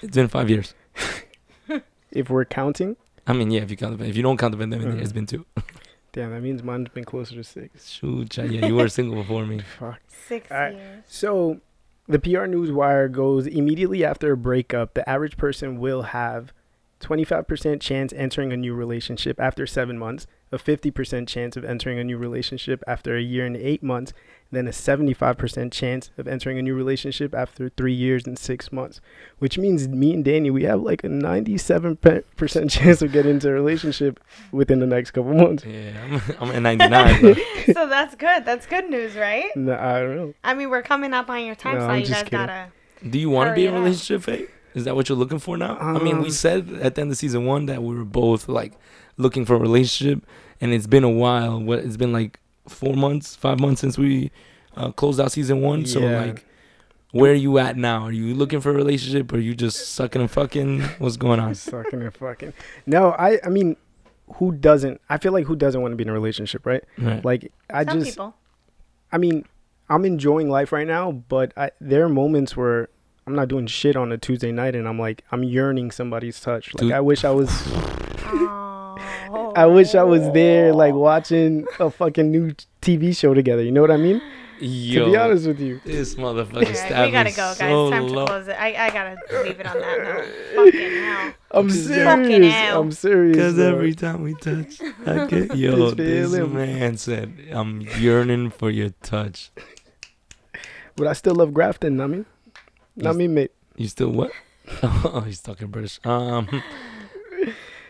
It's been five years. If we're counting, I mean, yeah, if you count the if you don't count the pandemic, Mhm. it's been two. damn, that means mine's been closer to six. Shoot, child, yeah, you were single before me. Fuck. six All right. years So, the PR Newswire goes immediately after a breakup, the average person will have 25% chance entering a new relationship after seven months, a 50% chance of entering a new relationship after a year and eight months, then a 75% chance of entering a new relationship after three years and six months. Which means me and Danny, we have like a 97% chance of getting into a relationship within the next couple months. Yeah, I'm, I'm at 99. but so that's good. That's good news, right? No, I don't know. I mean, we're coming up on your time No, slot. I'm You just guys kidding. gotta. do you want to be in a Hurry it up. relationship, Faye? Is that what you're looking for now? I mean, we Um, said at the end of season one that we were both like looking for a relationship, and it's been a while. What it's been like four months, five months since we uh, closed out season one. So like, where are you at now? Are you looking for a relationship? Or are you just sucking and fucking? What's going on? Sucking and fucking. No, I I mean, who doesn't? I feel like who doesn't want to be in a relationship, right? Right. Like I Some just people. I mean, I'm enjoying life right now, but I, there are moments where I'm not doing shit on a Tuesday night, and I'm like, I'm yearning somebody's touch. Like Dude. I wish I was, Oh. I wish I was there, like watching a fucking new TV show together. You know what I mean? Yo, to be honest with you, this motherfucker All right, stabbed we gotta go, guys. so Time to low. close it. I, I gotta leave it on that note. Fucking hell. I'm Just- Fucking serious. hell. I'm serious. Cause every time we touch, I get yo. Just This man said, "I'm yearning for your touch." but I still love Grafton. I mean, not He's- me, mate. You still what? oh, he's talking British. Um,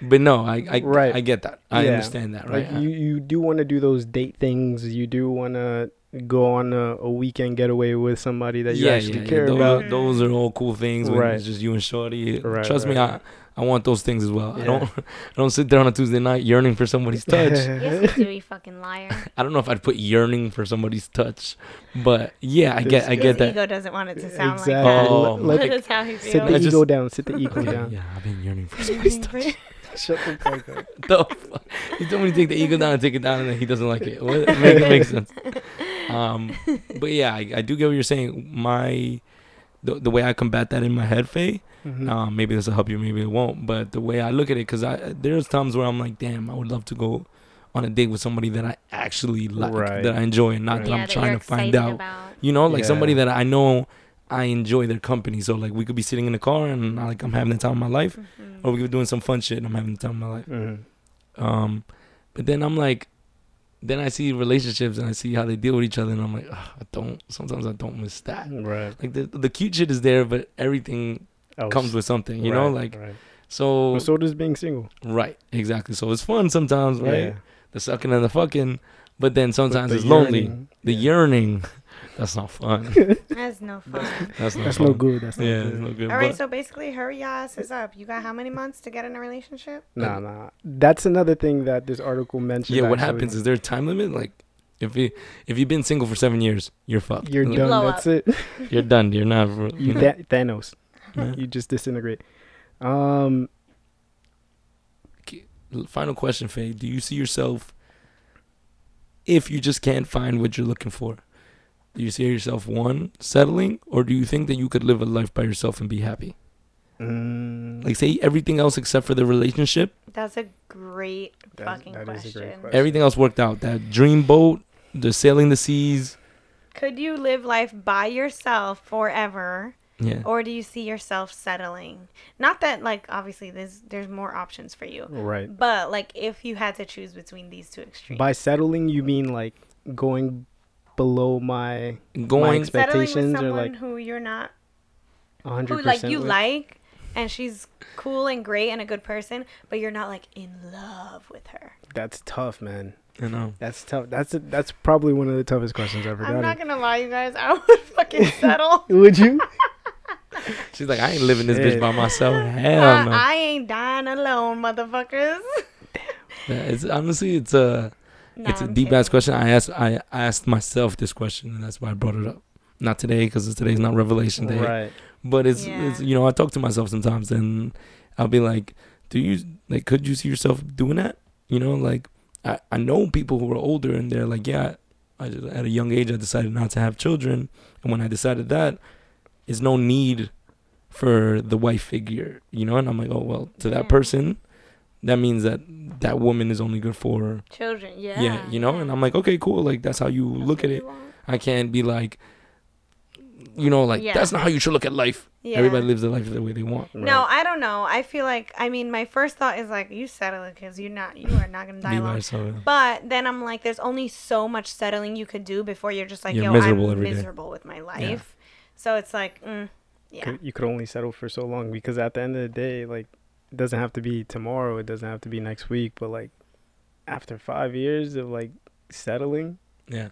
but no, I I, Right. I get that. I Yeah. understand that, right? Like you, you do want to do those date things. You do want to go on a, a weekend getaway with somebody that you actually care those, about. Those are all cool things when Right. it's just you and Shorty. Right, Trust me, I I want those things as well. I don't I don't sit there on a Tuesday night yearning for somebody's touch. Yes, you do, you fucking liar. I don't know if I'd put yearning for somebody's touch, but yeah, I get I This- get His that. ego doesn't want it to sound exactly. like that. Oh, Let- But let that's how he sit the just- ego down. Sit the ego down. yeah, I've been yearning for somebody's touch. Shut the fuck up. the fuck? He told me to take the ego down and take it down, and then he doesn't like it. What? It make- it makes sense. Um, but yeah, I, I do get what you're saying. My the, the way I combat that in my head, Faye. Mhm. Um, maybe this will help you, maybe it won't. But the way I look at it, because I there's times where I'm like, damn, I would love to go on a date with somebody that I actually like, Right. that I enjoy, and not Right. that yeah, I'm that trying you're to find out. About. You know, like somebody that I know I enjoy their company. So like we could be sitting in the car and like I'm having the time of my life, Mhm. or we could be doing some fun shit and I'm having the time of my life. Mhm. Um, but then I'm like, then I see relationships and I see how they deal with each other, and I'm like, I don't. Sometimes I don't miss that. Right. Like the the cute shit is there, but everything Else. comes with something. You know, like right. so. Well, so does being single. Right, exactly. So it's fun sometimes, right? Yeah. The sucking and the fucking, but then But sometimes the it's lonely. The yeah. yearning, that's not fun. That's no fun. That's not That's fun. no good. That's not Yeah, good. no good. All right, so basically, hurry your asses up. You got how many months to get in a relationship? Nah, nah. That's another thing that this article mentioned. yeah, what actually. happens is there a time limit? Like, if you if you've been single for seven years, you're fucked. you're You done. blow That's up. it. You're done. You're not. You know? Tha- Thanos. Yeah. You just disintegrate. Um, Final question, Faye. Do you see yourself if you just can't find what you're looking for? Do you see yourself one settling, or do you think that you could live a life by yourself and be happy? mm, Like, say everything else except for the relationship, That's a great That's- fucking that is a question. great question. everything else worked out. That dream boat, the sailing the seas. Could you live life by yourself forever, Yeah. or do you see yourself settling? Not that like obviously there's there's more options for you, right. but like if you had to choose between these two extremes, By settling, you mean like going below my Going. expe- settling with expectations or someone like, who you're not, 100%. who like you with? like, and she's cool and great and a good person, but you're not like in love with her. That's tough, man. I know. That's tough. That's a, that's probably one of the toughest questions I've ever I'm not gonna lie, you guys, I would fucking settle. Would you? She's like, I ain't living this bitch by myself. Hell Uh, no. I ain't dying alone, motherfuckers. Yeah, it's honestly, it's a. Nah, it's a I'm deep ass question. I asked I asked myself this question, and that's why I brought it up. Not today, because today's not Revelation Day. right. But it's, Yeah. it's you know I talk to myself sometimes, and I'll be like, "Do you like? Could you see yourself doing that? You know, like I I know people who are older, and they're like, yeah, I just, at a young age I decided not to have children, and when I decided that, is no need for the wife figure, you know. And I'm like, oh well, to that Yeah. person, that means that that woman is only good for Children, yeah. yeah, you know and i'm like okay cool like that's how you That's look at it want. i can't be like you know like Yeah. that's not how you should look at life Yeah. everybody lives their life the way they want No, I don't know. I feel like I mean, my first thought is like, you settle it because you're not, you are not gonna die be by alone. yourself But then I'm like, there's only so much settling you could do before you're just like, You're yo, miserable I'm every day. miserable with my life. So it's like, mm, yeah, you could only settle for so long because at the end of the day, like, it doesn't have to be tomorrow. It doesn't have to be next week. But like, after five years of like settling, yeah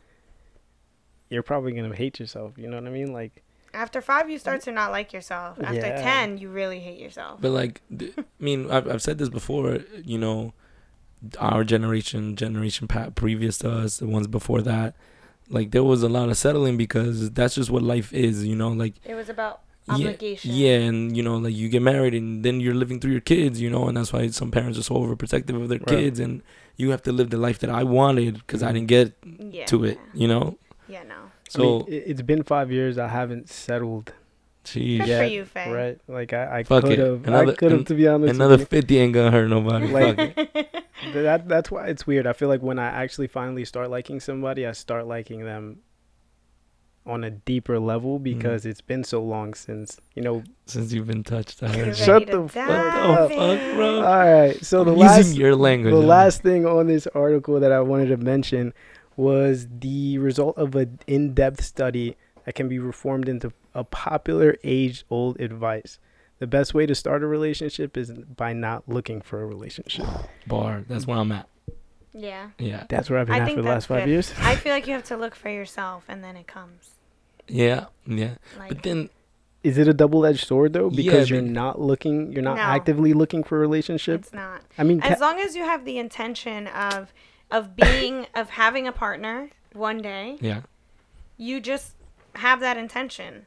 you're probably gonna hate yourself. You know what I mean? Like, after five, you start to not like yourself. After Yeah. ten, you really hate yourself. but like i mean I've, I've said this before you know our generation generation pa- previous to us the ones before that like there was a lot of settling because that's just what life is, you know. Like It was about yeah, obligation. yeah, and you know, like you get married and then you're living through your kids, you know, and that's why some parents are so overprotective of their Right. kids, and you have to live the life that I wanted because I mm-hmm. didn't get Yeah. to it, you know. Yeah, no. So, I mean, it- it's been five years. I haven't settled geez, Good yet. for you, Faye. Right? Like I, I Fuck could have. I Another- could have, to be honest. another you. fifty ain't gonna hurt nobody. Like- But that that's why it's weird. I feel like when I actually finally start liking somebody, I start liking them on a deeper level Mm-hmm. because it's been so long since you know. Since you've been touched, I You're heard. Shut the fuck up. Bro. All right, so the I'm last using your language. the huh? last thing on this article that I wanted to mention was the result of an in-depth study that can be reformed into a popular age-old advice. The best way to start a relationship is by not looking for a relationship. bar. That's where I'm at. Yeah. Yeah, That's where I've been I at for the that's last five good. years. I feel like you have to look for yourself and then it comes. Yeah, yeah. Like But then, Is it a double-edged sword though? Yeah, Because you're not looking, you're not No. actively looking for a relationship. it's not. I mean, As ca- long as you have the intention of of being of having a partner one day, yeah, you just have that intention.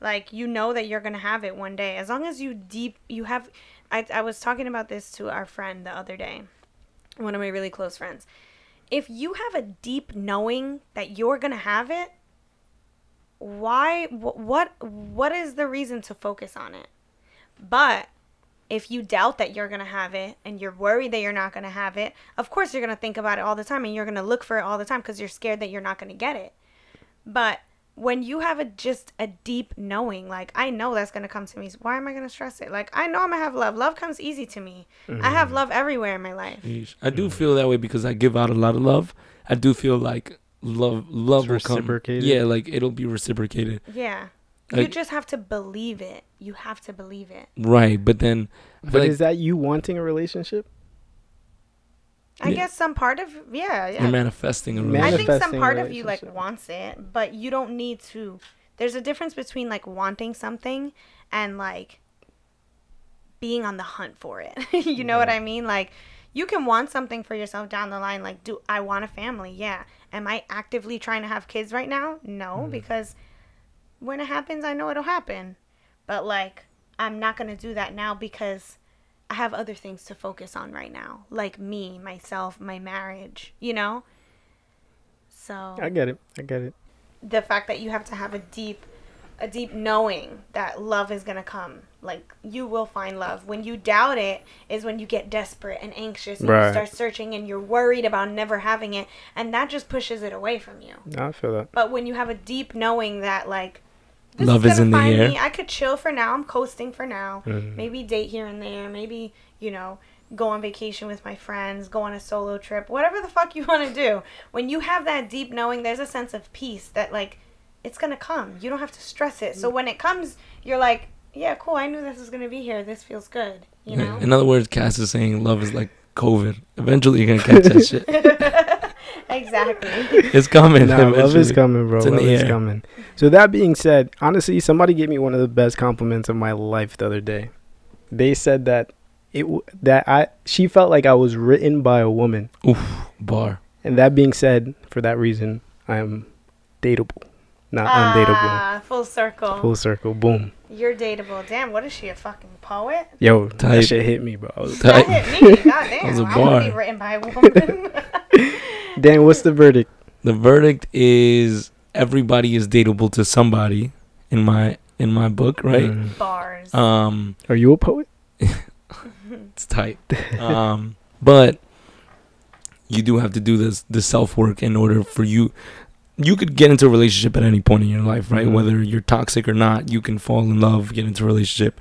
Like you know that you're gonna have it one day. As long as you deep you have I I was talking about this to our friend the other day. One of my really close friends. If you have a deep knowing that you're gonna have it, why what what is the reason to focus on it? But if you doubt that you're going to have it and you're worried that you're not going to have it, of course you're going to think about it all the time and you're going to look for it all the time because you're scared that you're not going to get it. But when you have a just a deep knowing, like I know that's going to come to me, so why am I going to stress it? Like I know I'm going to have love. Love comes easy to me. I have mm-hmm. love everywhere in my life. Yeesh. I do feel that way because I give out a lot of love. I do feel like love, love will It's come. Yeah, like it'll be reciprocated. Yeah. I- You just have to believe it. You have to believe it. Right, but then, but like is that you wanting a relationship? I Yeah. guess some part of yeah, yeah. you're manifesting a Man- I think some part of you like wants it, but you don't need to. There's a difference between like wanting something and like being on the hunt for it. you know what I mean? Like you can want something for yourself down the line like do I want a family? Yeah. Am I actively trying to have kids right now? No, mm-hmm. because when it happens, I know it'll happen. But like I'm not going to do that now because I have other things to focus on right now, like me, myself, my marriage, you know? So I get it. I get it. the fact that you have to have a deep a deep knowing that love is going to come. Like you will find love. When you doubt it is when you get desperate and anxious and Right. you start searching and you're worried about never having it and that just pushes it away from you. I feel that. But when you have a deep knowing that like this Love is gonna in the air. Me, I could chill for now. I'm coasting for now. Mhm. Maybe date here and there. Maybe you know go on vacation with my friends. Go on a solo trip. Whatever the fuck you want to do. When you have that deep knowing, there's a sense of peace that like it's gonna come. You don't have to stress it. So mm. when it comes, you're like, yeah, cool. I knew this was gonna be here. This feels good. You know. In other words, Cass is saying love is like COVID. Eventually, you're gonna catch that shit. exactly. It's coming. Nah, love is coming, bro. It's in love the is air. coming. So that being said, honestly, somebody gave me one of the best compliments of my life the other day. They said that it w- that I she felt like I was written by a woman, Oof, bar. and that being said, for that reason, I am dateable, not undateable. Ah, full circle. Full circle, boom. You're dateable. Damn, what is she, a fucking poet? Yo, Tight. that shit hit me, bro. I was- That hit me. God damn. was a I want to be bar. written by a woman. Dan, what's the verdict? The verdict is everybody is dateable to somebody in my in my book, right? Mm. Bars. Um, Are you a poet? it's tight. um, but you do have to do this the self work in order for you. You could get into a relationship at any point in your life, right? Mhm. Whether you're toxic or not, you can fall in love, get into a relationship.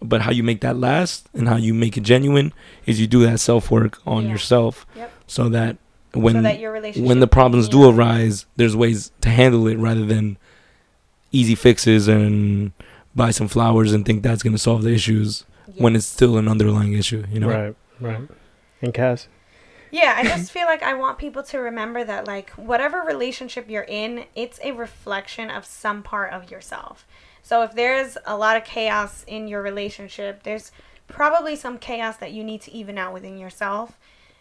But how you make that last and how you make it genuine is you do that self work on Yeah. yourself, Yep. so that when so that your relationship. when the problems do arise, there's ways to handle it rather than easy fixes and buy some flowers and think that's gonna solve the issues Yeah. when it's still an underlying issue. You know, Right, right. And Cass, Yeah, I just feel like I want people to remember that, like, whatever relationship you're in, it's a reflection of some part of yourself. So if there's a lot of chaos in your relationship, there's probably some chaos that you need to even out within yourself.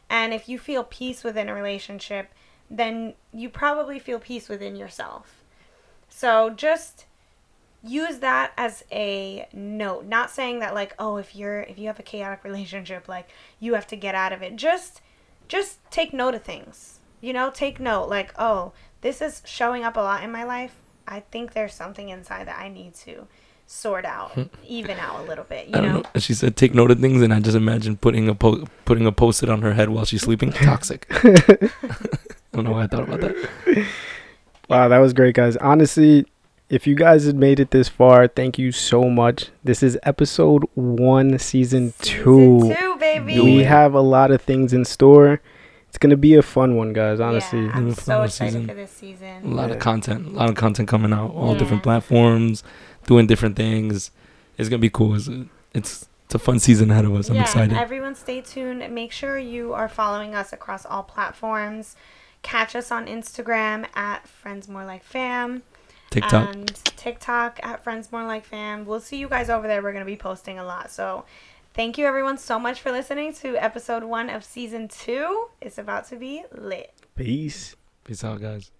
And if you feel peace within a relationship, then you probably feel peace within yourself. So just use that as a note not saying that like oh if you're if you have a chaotic relationship like you have to get out of it just just take note of things you know take note like oh this is showing up a lot in my life i think there's something inside that i need to sort out even out a little bit you I don't know know. She said, "Take note of things," and I just imagine putting a po- putting a post-it on her head while she's sleeping. Toxic. I don't know why I thought about that. Wow, that was great, guys. Honestly, if you guys had made it this far, thank you so much. This is episode one, season, two. Season two baby We have a lot of things in store. It's gonna be a fun one, guys. Honestly, yeah, i'm a so excited season. for this season. A lot Yeah. of content. A lot of content coming out. All Yeah. different platforms, doing different things. It's gonna be cool. It's it's, it's a fun season ahead of us. I'm yeah, excited. everyone stay tuned. Make sure you are following us across all platforms. Catch us on Instagram at Friends More Like Fam. TikTok. And TikTok at Friends More Like Fam. We'll see you guys over there. We're going to be posting a lot. So thank you everyone so much for listening to episode one of season two. It's about to be lit. peace. Peace out, guys.